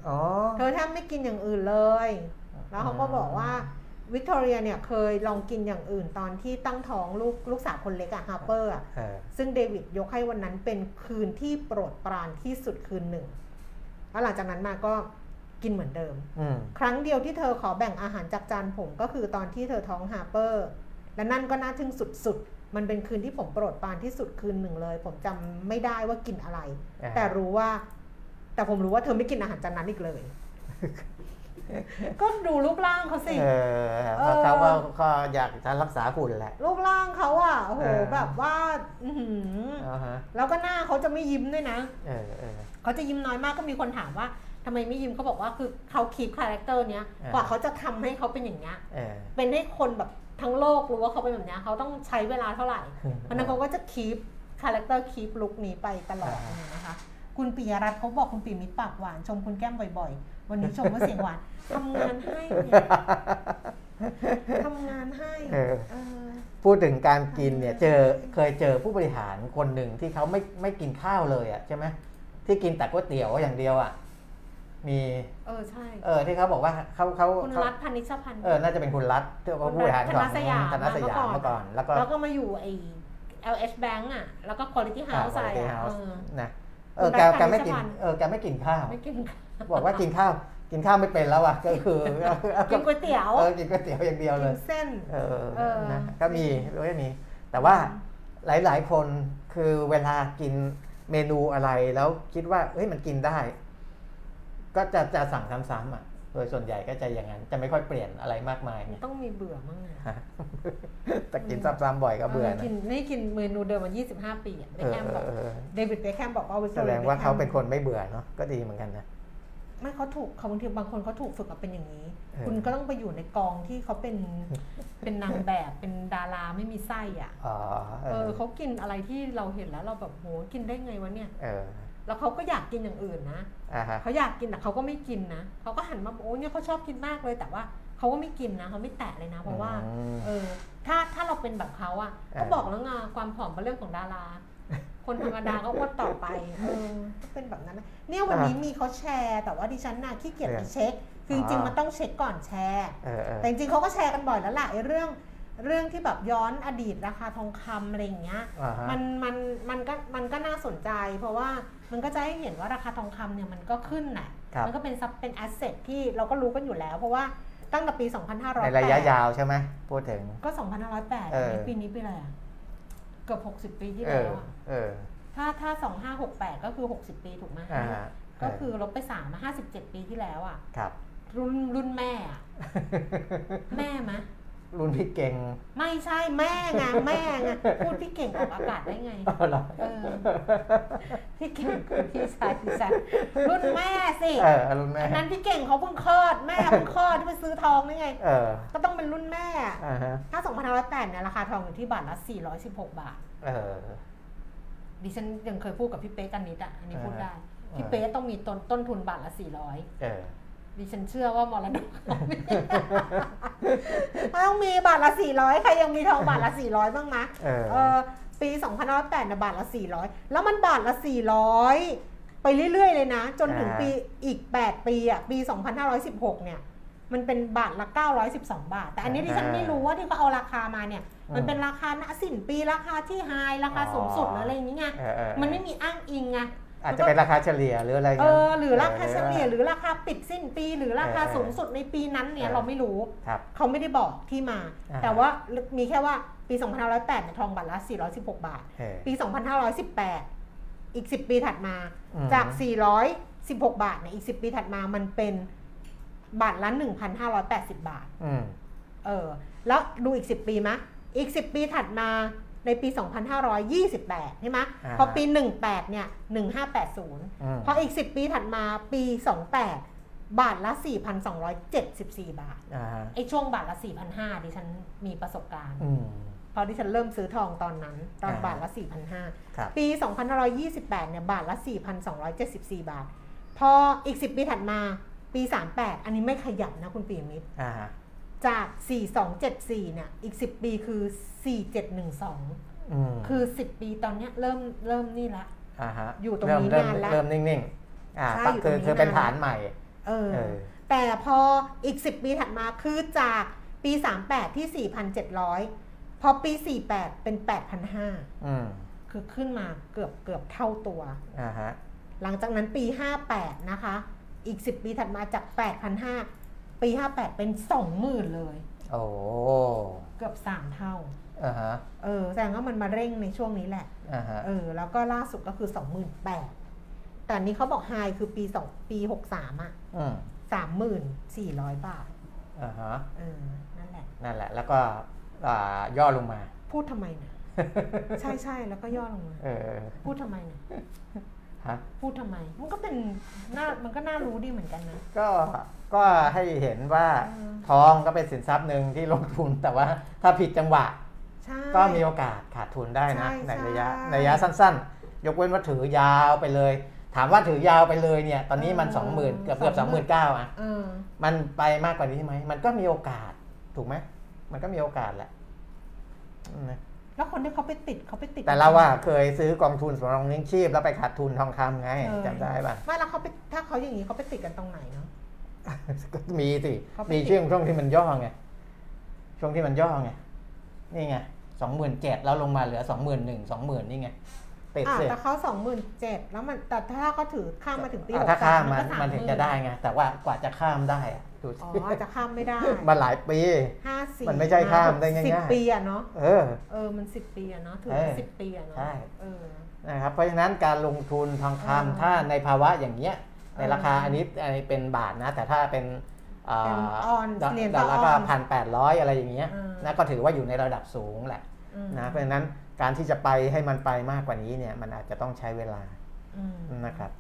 [SPEAKER 2] อ๋อ
[SPEAKER 1] เธอแทบไม่กินอย่างอื่นเลย แล้วเขาก็บอกว่า วิกตอเรียเนี่ยเคยลองกินอย่างอื่นตอนที่ตั้งท้องลูกลูกสาวคนเล็กอะฮาร์เปอร์อะ
[SPEAKER 2] เออ
[SPEAKER 1] ซึ่งเดวิดยกให้วันนั้นเป็นคืนที่โปรดปรานที่สุดคืนหนึ่ง แล้วหลังจากนั้นมาก็กินเหมือนเดิม
[SPEAKER 2] อืม
[SPEAKER 1] ครั้งเดียวที่เธอขอแบ่งอาหารจากจานผมก็คือตอนที่เธอท้องฮาร์เปอร์ และนั่นก็น่าทึ่งสุดๆ มันเป็นคืนที่ผมโปรดปรานที่สุดคืนหนึ่งเลย ผมจำไม่ได้ว่ากินอะไร
[SPEAKER 2] อ่า
[SPEAKER 1] แต่รู้ว่า แต่ผมรู้ว่าเธอไม่กินอาหารจานนั้นอีกเลย ก็ดูรูปร่างเขาสิ
[SPEAKER 2] เออเพราะเขาก็ก็อยากจะรักษาหุ่นแหละ
[SPEAKER 1] รูปร่างเขาอะโอ้โห
[SPEAKER 2] เออ
[SPEAKER 1] แบบว่าอื้อหือ
[SPEAKER 2] อ่าฮะ
[SPEAKER 1] แล้วก็หน้าเขาจะไม่ยิ้มด้วยนะ
[SPEAKER 2] เออเออ
[SPEAKER 1] เขาจะยิ้มน้อยมากก็มีคนถามว่าทำไมไม่ยิ้มเขาบอกว่าคือเขา keep character เนี้ย
[SPEAKER 2] เออ
[SPEAKER 1] กว่าเขาจะทำให้เขาเป็นอย่างเงี้ย
[SPEAKER 2] เออ
[SPEAKER 1] เป็นให้คนแบบทั้งโลกรู้ว่าเขาเป็นแบบเนี้ยเขาต้องใช้เวลาเท่าไหร่เพราะฉะนั้นเขาก็จะ keep character keep look นี้ไปตลอด
[SPEAKER 2] อ่า
[SPEAKER 1] เลยนะคะ คุณปิยรัตน์เขาบอกคุณปิยมิตรปากหวาน ชมคุณแก้มบ่อยๆ วันนี้ชมว่าเสียงหวาน ทำงานให้เนี่ยทำงานให้
[SPEAKER 2] เออ
[SPEAKER 1] เออ
[SPEAKER 2] พูดถึงการกินเนี่ยเจอเคยเจอผู้บริหารคนหนึ่งที่เขาไม่ไม่กินข้าวเลยอะใช่ไหมที่กินแต่ก๋วยเตี๋ยวอย่างเดียวอะมี
[SPEAKER 1] เออใช่
[SPEAKER 2] เออที่เขาบอกว่าเขาเขา
[SPEAKER 1] คุณ
[SPEAKER 2] เขา
[SPEAKER 1] รัฐพันนิชพันธ์
[SPEAKER 2] เออน่าจะเป็นคุณรัฐที่ว่าผู้บริหารของ
[SPEAKER 1] ธนสยาม
[SPEAKER 2] ธนสยาม
[SPEAKER 1] เมื่
[SPEAKER 2] เมื่อ
[SPEAKER 1] อก่
[SPEAKER 2] ก่อ
[SPEAKER 1] อนน
[SPEAKER 2] แล้วก็
[SPEAKER 1] แล้วก็มาอยู่ไอ้ LH Bank อะแล้วก็ Quality
[SPEAKER 2] อ่า
[SPEAKER 1] House อะไร
[SPEAKER 2] Quality
[SPEAKER 1] อะ
[SPEAKER 2] House
[SPEAKER 1] เออ
[SPEAKER 2] นะเออ
[SPEAKER 1] คุณ
[SPEAKER 2] แก
[SPEAKER 1] รัฐ
[SPEAKER 2] แกไม่กิน
[SPEAKER 1] พันธ์
[SPEAKER 2] เออแกไม่กินข้าว
[SPEAKER 1] ไม่กิน
[SPEAKER 2] บอกว่ากินข้าว กินข้าวไม่เป็นแล้วอะก็คือ
[SPEAKER 1] กินก๋วยเตี๋ยว
[SPEAKER 2] เออกินก๋วยเตี๋ยวอย่างเดียวเล
[SPEAKER 1] กิ
[SPEAKER 2] ย
[SPEAKER 1] นเส้น
[SPEAKER 2] เออ
[SPEAKER 1] เออ
[SPEAKER 2] นะก็มีก็มี แต่ว่าหลาย ๆ คนคือเวลากินเมนูอะไรแล้วคิดว่าเฮ้ยมันกินได้ ก็จะจะสั่งซ้ำๆอะโดยส่วนใหญ่ก็จะอย่างนั้น จะไม่ค่อยเปลี่ยนอะไรมากมาย
[SPEAKER 1] มัน
[SPEAKER 2] เนี่ย
[SPEAKER 1] ต้องมีเบื่อมั้งอะ
[SPEAKER 2] ฮะแต่กินซ้ำๆบ่อยก็เบื่อ
[SPEAKER 1] เออ
[SPEAKER 2] นะ
[SPEAKER 1] กินไม่กินเมนูเดิมมา 25 ปีอะเบ
[SPEAKER 2] เอ
[SPEAKER 1] ค
[SPEAKER 2] อ
[SPEAKER 1] แฮม
[SPEAKER 2] เอ
[SPEAKER 1] บอก
[SPEAKER 2] อเออ
[SPEAKER 1] เดวิดเบคแฮมบอกว่า
[SPEAKER 2] แสดงว่าเขาเป็นคนไม่เบื่อเนาะก็ดีเหมือนกันนะ
[SPEAKER 1] ไม่เขาถูกเขาบางทีบางคนเขาถูกฝึกมาเป็นอย่างนี้
[SPEAKER 2] เออ
[SPEAKER 1] คุณก็ต้องไปอยู่ในกองที่เขาเป็นเป็นนางแบบเป็นดาราไม่มีไส้อะ
[SPEAKER 2] อ๋อเอ
[SPEAKER 1] เออ
[SPEAKER 2] อ
[SPEAKER 1] เขากินอะไรที่เราเห็นแล้วเราแบบโหกินได้ไงวะเนี่ย
[SPEAKER 2] เออ
[SPEAKER 1] แล้วเขาก็อยากกินอย่างอื่นนะ
[SPEAKER 2] อ่าฮะ
[SPEAKER 1] เขาอยากกินแต่เขาก็ไม่กินนะเขาก็หันมาบอกโอ้เนี่ยเขาชอบกินมากเลยแต่ว่าเขาก็ไม่กินนะเขาไม่แตะเลยนะ เพราะว่า
[SPEAKER 2] อืม
[SPEAKER 1] เออ ถ้าถ้าเราเป็นแบบเขาอะ
[SPEAKER 2] เออ
[SPEAKER 1] ก็บอกแล้วไงความผอมเป็นเรื่องของดารา คนธรรมดาก็อ้วนต่อไปเออก็เป็นแบบนั้นนะเนี่ยวันนี้มีเขาแชร์ แต่ว่าดิฉันน่ะขี้เกียจไปเช็ค คือจริงๆมันต้องเช็คก่อนแชร์
[SPEAKER 2] เออเออ
[SPEAKER 1] แต่จริงๆเขาก็แชร์กันบ่อยแล้วล่ะไอ้เรื่องเรื่องที่แบบย้อนอดีตราคาทองคำอะไรอย่างเงี้ย
[SPEAKER 2] อ่าฮะ
[SPEAKER 1] มันมันมันก็มันก็น่าสนใจ เพราะว่ามันก็จะให้เห็นว่าราคาทองคำเนี่ยมันก็ขึ้นน่ะ
[SPEAKER 2] ครับ
[SPEAKER 1] มันก็เป็นซับเป็น asset ที่เราก็รู้กันอยู่แล้ว เพราะว่าตั้งแต่ปี 2508
[SPEAKER 2] ในระยะยาวใช่ไหมพูดถึง
[SPEAKER 1] ก็ 2508
[SPEAKER 2] เออ
[SPEAKER 1] ปีนี้ปีอะไรอะเกือบ60ปีที่
[SPEAKER 2] เอ
[SPEAKER 1] แล้ว
[SPEAKER 2] อ
[SPEAKER 1] อะ
[SPEAKER 2] เออ
[SPEAKER 1] ถ้าถ้า2568ก็คือ60ปีถูกไหม
[SPEAKER 2] อ่าฮะ
[SPEAKER 1] ก็คือลบไป3มา57ปีที่แล้วอะ
[SPEAKER 2] ครับ
[SPEAKER 1] รุ่นรุ่นแม่อะแม่มะ
[SPEAKER 2] รุ่นพี่เก่ง
[SPEAKER 1] ไม่ใช่แม่ไงแม่ไงพูดพี่เก่งออกอากาศได้ไง
[SPEAKER 2] อ๋อเหรอ
[SPEAKER 1] เออพี่เก่งคือพี่ชายพี่ชายรุ่นแม่สิ
[SPEAKER 2] เออรุ่นแม่
[SPEAKER 1] อันนั้นพี่เก่งเขาเพิ่งคลอดแม่เพิ่งคลอดที่ไปซื้อทองนี่ไง
[SPEAKER 2] เออ
[SPEAKER 1] ก็ต้องเป็นรุ่นแม่อะ
[SPEAKER 2] อ่าฮะ
[SPEAKER 1] ถ้า2508เนี่ยราคาทองอยู่ที่บาทละ416บาท
[SPEAKER 2] เออ
[SPEAKER 1] ดิฉันยังเคยพูดกับพี่เป๊กกันนิดอะอันนี้พูดได้
[SPEAKER 2] อ่า
[SPEAKER 1] พี่เป๊กต้องมีต้นต้นทุนบาทละ
[SPEAKER 2] เออ
[SPEAKER 1] 400 ดิฉันเชื่อว่ามรดกเขาไม่ต้องมีบาทละ 400 ใครยังมีทองบาทละ 400 บ้างมะ
[SPEAKER 2] เออ
[SPEAKER 1] เออปี2508เนี่ยบาทละ 400 แล้วมันบาทละ 400 ไปเรื่อย ๆ เลยนะ จนถึง
[SPEAKER 2] อ่า
[SPEAKER 1] ปีอีก 8 ปีอะ ปี 2516 เนี่ย มันเป็นบาทละ 912 บาท แต่อันนี้ดิฉันไม่รู้ว่าที่เขาเอาราคามาเนี่ย มันเป็นราคาณสิ้นปีราคาที่ไฮราคาสูงสุดหรืออะไรอย่างนี้ไง
[SPEAKER 2] เออเออ
[SPEAKER 1] มันไม่มีอ้างอิงไง
[SPEAKER 2] อาจจะเป็นราคาเฉลี่ยหรืออะไร
[SPEAKER 1] เอ
[SPEAKER 2] เงี้ย
[SPEAKER 1] อหรือราคาเฉลี่ยหรือราคาปิดสิ้นปี หรือราคา
[SPEAKER 2] เออ
[SPEAKER 1] สูงสุดในปีนั้นเนี่ย
[SPEAKER 2] เออ
[SPEAKER 1] เราไม่รู้
[SPEAKER 2] ครับ
[SPEAKER 1] เขาไม่ได้บอกที่มา
[SPEAKER 2] อ่า
[SPEAKER 1] แต่ว่ามีแค่ว่าปี 2508เนี่ยทองบาทละ 416 บาท
[SPEAKER 2] เออ
[SPEAKER 1] ปี 2518 อีก 10 ปีถัดมา
[SPEAKER 2] อืม
[SPEAKER 1] จาก 416 บาทเนี่ยอีก 10 ปีถัดมามันเป็นบาทละ 1,580 บาท
[SPEAKER 2] อืม
[SPEAKER 1] เออแล้วดูอีก 10 ปีมะ อีก 10 ปีถัดมา ในปี 2528 ใช่ไหม
[SPEAKER 2] อ่า
[SPEAKER 1] พอปี 18 เนี่ย 1580
[SPEAKER 2] อืม
[SPEAKER 1] พออีก 10 ปีถัดมาปี 28 บาทละ 4,274 บาท
[SPEAKER 2] อ่าฮะ
[SPEAKER 1] ไอ้ช่วงบาทละ 4,500 ดิฉันมีประสบการณ์
[SPEAKER 2] อืม
[SPEAKER 1] พอดิฉันเริ่มซื้อทองตอนนั้น ตอน
[SPEAKER 2] อ่า
[SPEAKER 1] บาทละ 4,500
[SPEAKER 2] ครับ
[SPEAKER 1] ปี 2528 เนี่ย บาทละ 4,274 บาท พออีก 10 ปีถัดมาปี 38 อันนี้ไม่ขยับนะคุณปีมิตร
[SPEAKER 2] อ่าฮะ
[SPEAKER 1] จาก 4274 เนี่ย อีก 10 ปีคือ 4712
[SPEAKER 2] อืม
[SPEAKER 1] คือ 10 ปีตอนเนี้ยเริ่มเริ่มนี่ละ
[SPEAKER 2] อ่าฮะ
[SPEAKER 1] อยู่ตรง
[SPEAKER 2] เริ่ม
[SPEAKER 1] นี้
[SPEAKER 2] เริ่ม
[SPEAKER 1] นานละ
[SPEAKER 2] เริ่มนิ่งๆอ่า
[SPEAKER 1] ใช่
[SPEAKER 2] ก็
[SPEAKER 1] อยู่
[SPEAKER 2] คือ
[SPEAKER 1] ตรงนี้
[SPEAKER 2] คือเป็น
[SPEAKER 1] นานละ
[SPEAKER 2] ฐานใหม่
[SPEAKER 1] เออ
[SPEAKER 2] เออ
[SPEAKER 1] แต่พออีก 10 ปีถัดมาคือจากปี 38 ที่ 4,700 พอปี 48 เป็น 8,500
[SPEAKER 2] อืม
[SPEAKER 1] คือขึ้นมาเกือบเกือบเท่าตัว
[SPEAKER 2] อ่าฮะ
[SPEAKER 1] หลังจากนั้นปี 58 นะคะ อีก 10 ปีถัดมาจาก 8,500 ปี 58 เป็น 20,000 เลย
[SPEAKER 2] โอ้
[SPEAKER 1] เกือบ 3 เท่า
[SPEAKER 2] อ่าฮะ
[SPEAKER 1] เออแสดงว่ามันมาเร่งในช่วงนี้แหละ
[SPEAKER 2] อ่าฮะ
[SPEAKER 1] เออแล้วก็ล่าสุดก็คือ 28,000 แต่อันนี้เขาบอกไฮคือปี2ปี 63 อะ
[SPEAKER 2] อืม
[SPEAKER 1] 3,400 บาท
[SPEAKER 2] อ่าฮะ
[SPEAKER 1] เออนั่นแหละ
[SPEAKER 2] นั่นแหละ แล้วก็อ่าย่อลงมา
[SPEAKER 1] พูดทำไมเนี่ยใช่ใช่แล้วก็ย่อลงมา
[SPEAKER 2] เออ
[SPEAKER 1] พูดทำไมเนี่ย
[SPEAKER 2] ฮะ
[SPEAKER 1] พูดทำไม มันก็เป็นน่ามันก็น่ารู้ดีเหมือนกันนะ
[SPEAKER 2] ก็ก็ให้เห็นว่า
[SPEAKER 1] อืม
[SPEAKER 2] ทองก็เป็นสินทรัพย์หนึ่งที่ลงทุนแต่ว่าถ้าผิดจังหวะ
[SPEAKER 1] ใช่
[SPEAKER 2] ก็มีโอกาสขาดทุนได้นะ
[SPEAKER 1] ใช่
[SPEAKER 2] ในระยะ
[SPEAKER 1] ใช่
[SPEAKER 2] ในระยะสั้นๆ ยกเว้นว่าถือยาวไปเลย ถามว่าถือยาวไปเลยเนี่ยตอนนี้มัน
[SPEAKER 1] เออ
[SPEAKER 2] สองหมื่นเกือบเกือบสองหมื่นเก้าอะ
[SPEAKER 1] เออ
[SPEAKER 2] มันไปมากกว่านี้ไหมมันก็มีโอกาสถูกไหมมันก็มีโอกาสแหละอืมนะ
[SPEAKER 1] แล้วคนที่เขาไปติดเขาไปติด
[SPEAKER 2] แต่เราว่าเคยซื้อกองทุนสำรองเลี้ยงชีพแล้วไปขาดทุนทองคำไง
[SPEAKER 1] เออ
[SPEAKER 2] จำได้ป่ะ
[SPEAKER 1] ไม่แล้วเขาไปถ้าเขาอย่างนี้เขาไปติดกันตรงไหนเนาะ
[SPEAKER 2] ก็มีสิ
[SPEAKER 1] เขาไป
[SPEAKER 2] มี
[SPEAKER 1] ติด
[SPEAKER 2] ช่วงช่วงที่มันย่อไงช่วงที่มันย่อไงนี่ไงสองหมื่นเจ็ดแล้วลงมาเหลือสองหมื่นหนึ่งสองหมื่นนี่ไงติด
[SPEAKER 1] อ่า
[SPEAKER 2] สิ
[SPEAKER 1] แต่เขาสองหมื่นเจ็ดแล้วมันแต่ถ้าเขาถือข้ามมาถึงปี
[SPEAKER 2] อะ
[SPEAKER 1] หก
[SPEAKER 2] ถ้าข้ามมัน
[SPEAKER 1] ก็
[SPEAKER 2] มันถึงจะได้ไงแต่ว่ากว่าจะข้ามได้อะ ดูสิ
[SPEAKER 1] อ๋อจะข้ามไม่ได้
[SPEAKER 2] มันหลายปี
[SPEAKER 1] ห้าสี่
[SPEAKER 2] มันไม่ใช่ข้ามได้ง่ายๆ
[SPEAKER 1] สิบปีอะเนาะ
[SPEAKER 2] เออ
[SPEAKER 1] เออมันสิบปีอะเนาะถือ
[SPEAKER 2] เออ
[SPEAKER 1] สิบปีอะเนาะ
[SPEAKER 2] ใช่
[SPEAKER 1] เออ
[SPEAKER 2] นะครับเพราะฉะนั้นการลงทุนทอง
[SPEAKER 1] เออ
[SPEAKER 2] คำถ้าในภาวะอย่างเงี้ยในราคา
[SPEAKER 1] เอออั
[SPEAKER 2] อันนี้อันนี้เป็นบาทนะ แต่ถ้าเป็นอ่า
[SPEAKER 1] เป็นออน
[SPEAKER 2] ดอล
[SPEAKER 1] เหรียญ
[SPEAKER 2] ดอลลาร์ก็
[SPEAKER 1] ต่อออน
[SPEAKER 2] พันแปดร้อยอะไรอย่างเงี้ย
[SPEAKER 1] เออ
[SPEAKER 2] นะก็ถือว่าอยู่ในระดับสูงแหละ
[SPEAKER 1] อืม
[SPEAKER 2] นะเพราะฉะนั้นการที่จะไปให้มันไปมากกว่านี้เนี่ยมันอาจจะต้องใช้เวลา
[SPEAKER 1] อืม
[SPEAKER 2] นะครับ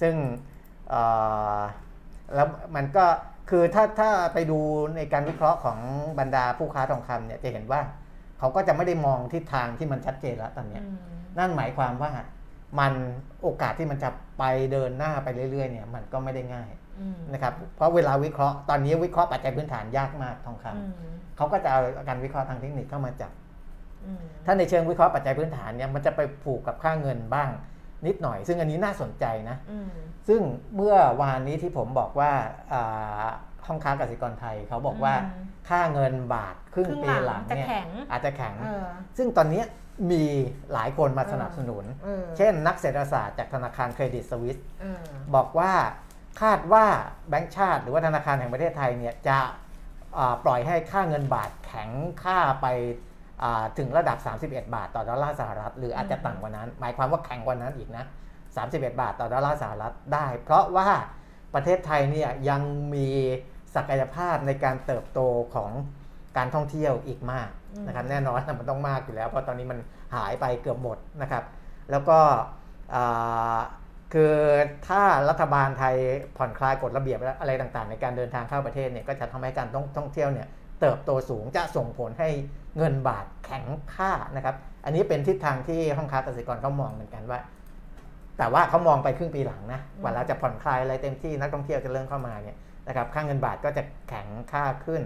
[SPEAKER 2] ซึ่งเอ่อแล้วมันก็ คือถ้าถ้าไปดูในการวิเคราะห์ของบรรดาผู้ค้าทองคำเนี่ยจะเห็นว่า เขาก็จะไม่ได้มองทิศทางที่มันชัดเจนแล้วตอนเนี้ย
[SPEAKER 1] อืม
[SPEAKER 2] นั่นหมายความว่ามันโอกาสที่มันจะไปเดินหน้าไปเรื่อยๆเนี่ยมันก็ไม่ได้ง่าย
[SPEAKER 1] อืม
[SPEAKER 2] นะครับเพราะเวลาวิเคราะห์ตอนนี้วิเคราะห์ปัจจัยพื้นฐานยากมากทองคำ
[SPEAKER 1] อืม
[SPEAKER 2] เขาก็จะเอาการวิเคราะห์ทางเทคนิคเข้ามาจับ
[SPEAKER 1] อืม
[SPEAKER 2] ถ้าในเชิงวิเคราะห์ปัจจัยพื้นฐานเนี่ยมันจะไปผูกกับค่าเงินบ้าง นิดหน่อย ซึ่งอันนี้น่าสนใจนะ
[SPEAKER 1] อืม
[SPEAKER 2] ซึ่งเมื่อวานนี้ที่ผมบอกว่าอ่าห้องค้ากสิกรไทยเขาบอกว่า
[SPEAKER 1] อืม
[SPEAKER 2] ค่าเงินบาทครึ่ง
[SPEAKER 1] ครึ่ง
[SPEAKER 2] ปี
[SPEAKER 1] ห
[SPEAKER 2] ห
[SPEAKER 1] ลั
[SPEAKER 2] ลั
[SPEAKER 1] ง
[SPEAKER 2] ง
[SPEAKER 1] จะ
[SPEAKER 2] เนี่ย
[SPEAKER 1] แข็ง
[SPEAKER 2] อาจจะแข็ง
[SPEAKER 1] เออ
[SPEAKER 2] ซึ่งตอนนี้มีหลายคนมาสนับสนุน
[SPEAKER 1] เออ
[SPEAKER 2] เช่นนักเศรษฐศาสตร์จากธนาคารเครดิตสวิส
[SPEAKER 1] เออ
[SPEAKER 2] บอกว่าคาดว่าแบงก์ชาติ หรือว่าธนาคารแห่งประเทศไทยเนี่ยจะอ่าปล่อยให้ค่าเงินบาทแข็งค่าไปอ่า ถึงระดับ 31 บาทต่อดอลลาร์สหรัฐ หรืออาจจะต่ำกว่านั้น หมายความว่าแข็งกว่านั้นอีกนะ 31 บาทต่อดอลลาร์สหรัฐได้ เพราะว่าประเทศไทยเนี่ยยังมีศักยภาพในการเติบโตของการท่องเที่ยวอีกมากนะครับแน่นอนมันต้องมากอยู่แล้ว เพราะตอนนี้มันหายไปเกือบหมดนะครับ แล้วก็อ่าคือถ้ารัฐบาลไทยผ่อนคลายกฎระเบียบอะไรต่างๆ ในการเดินทางเข้าประเทศเนี่ยก็จะทำให้การท่องท่องเที่ยวเนี่ย เติบโตสูงจะส่งผลให้เงินบาทแข็งค่านะครับ อันนี้เป็นทิศทางที่ห้องค้าเกษตรกรเขามองเหมือนกันว่า แต่ว่าเขามองไปครึ่งปีหลังนะกว่าเราจะผ่อนคลายอะไรเต็มที่นักท่องเที่ยวจะเริ่มเข้ามาเนี่ยนะครับค่าเงินบาทก็จะแข็งค่าขึ้น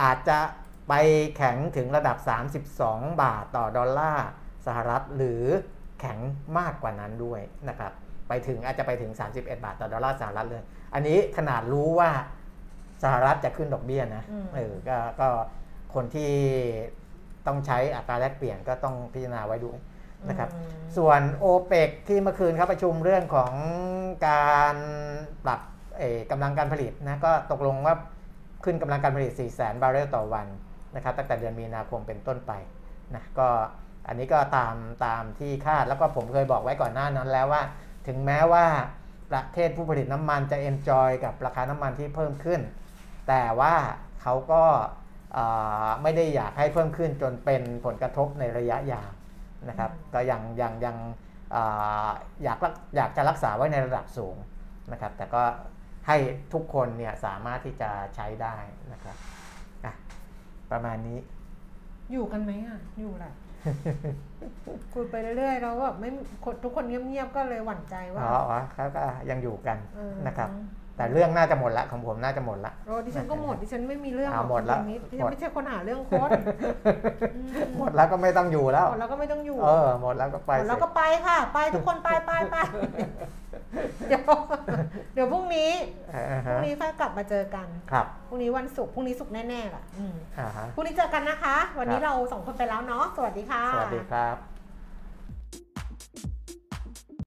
[SPEAKER 2] อาจจะไปแข็งถึงระดับ 32 บาทต่อดอลลาร์สหรัฐหรือแข็งมากกว่านั้นด้วยนะครับไปถึงอาจจะไปถึง 31 บาทต่อดอลลาร์สหรัฐเลย อันนี้ขนาดรู้ว่า สหรัฐจะขึ้นดอกเบี้ยนะ
[SPEAKER 1] อืม
[SPEAKER 2] เออก็ก็คนที่ต้องใช้อัตราแลกเปลี่ยนก็ต้องพิจารณาไว้ด้วยนะครับ
[SPEAKER 1] อืม
[SPEAKER 2] ส่วนโอเปกที่เมื่อคืนเขาประชุมเรื่องของการปรับเอ่อกำลังการผลิตนะก็ตกลงว่าขึ้นกำลังการผลิต 4 0 0 0 0 0บาร์เรลต่อวันนะครับตั้งแต่เดือนมีนาคมเป็นต้นไปนะก็อันนี้ก็ตามตามที่คาดแล้วก็ผมเคยบอกไว้ก่อนหน้านั้นแล้วว่า ถึงแม้ว่าประเทศผู้ผลิตน้ำมันจะ enjoy กับราคาน้ำมันที่เพิ่มขึ้น แต่ว่าเขาก็เอ่อไม่ได้อยากให้เพิ่มขึ้นจนเป็นผลกระทบในระยะยาวนะครับก็ยังยังยังอ่าอยากรักอยากจะรักษาไว้ในระดับสูงนะครับ แต่ก็ให้ทุกคนเนี่ยสามารถที่จะใช้ได้นะครับอะประมาณนี้
[SPEAKER 1] อยู่กันไหมอะ อยู่แหละคุยไปเรื่อยๆแล้วแบบไม่คนทุกคนเงียบๆก็เลยหวั่นใจว่า
[SPEAKER 2] อ๋ออ๋อเขาก็ยังอยู่กัน
[SPEAKER 1] เออ
[SPEAKER 2] นะครับ แต่เรื่องน่าจะหมดละของผมน่าจะหมดละ
[SPEAKER 1] โอ้ดิฉันก็หมดดิฉันไม่มีเรื่อง
[SPEAKER 2] เอาหมด
[SPEAKER 1] ร
[SPEAKER 2] ละ
[SPEAKER 1] อกคนนี้ดิฉั
[SPEAKER 2] หม
[SPEAKER 1] น
[SPEAKER 2] ด
[SPEAKER 1] ไม่ใช่คนหาเรื่องคนอืม
[SPEAKER 2] หมดแล้วก็ไม่ต้องอยู่แล้ว
[SPEAKER 1] หมดแล้วก็ไม่ต้องอยู่
[SPEAKER 2] เออ หมดแล้วก็ไป
[SPEAKER 1] หมดแล้ว
[SPEAKER 2] สิ
[SPEAKER 1] ก็ไปค่ะ ไปทุกคนไปไปไปเดี๋ยวเดี๋ยวพรุ่งนี้
[SPEAKER 2] เออ
[SPEAKER 1] พรุ่
[SPEAKER 2] ฮะ
[SPEAKER 1] งนี้ค่อยกลับมาเจอกัน
[SPEAKER 2] ครับ
[SPEAKER 1] พรุ่งนี้วันศุกร์พรุ่งนี้ศุกร์แน่ๆแหละอืม
[SPEAKER 2] อ่าฮะ
[SPEAKER 1] พรุ่งนี้เจอกันนะคะ วันนี้
[SPEAKER 2] ครับ
[SPEAKER 1] เราสองคนไปแล้วเนาะสวัสดีค่ะ
[SPEAKER 2] สวัสดีครับ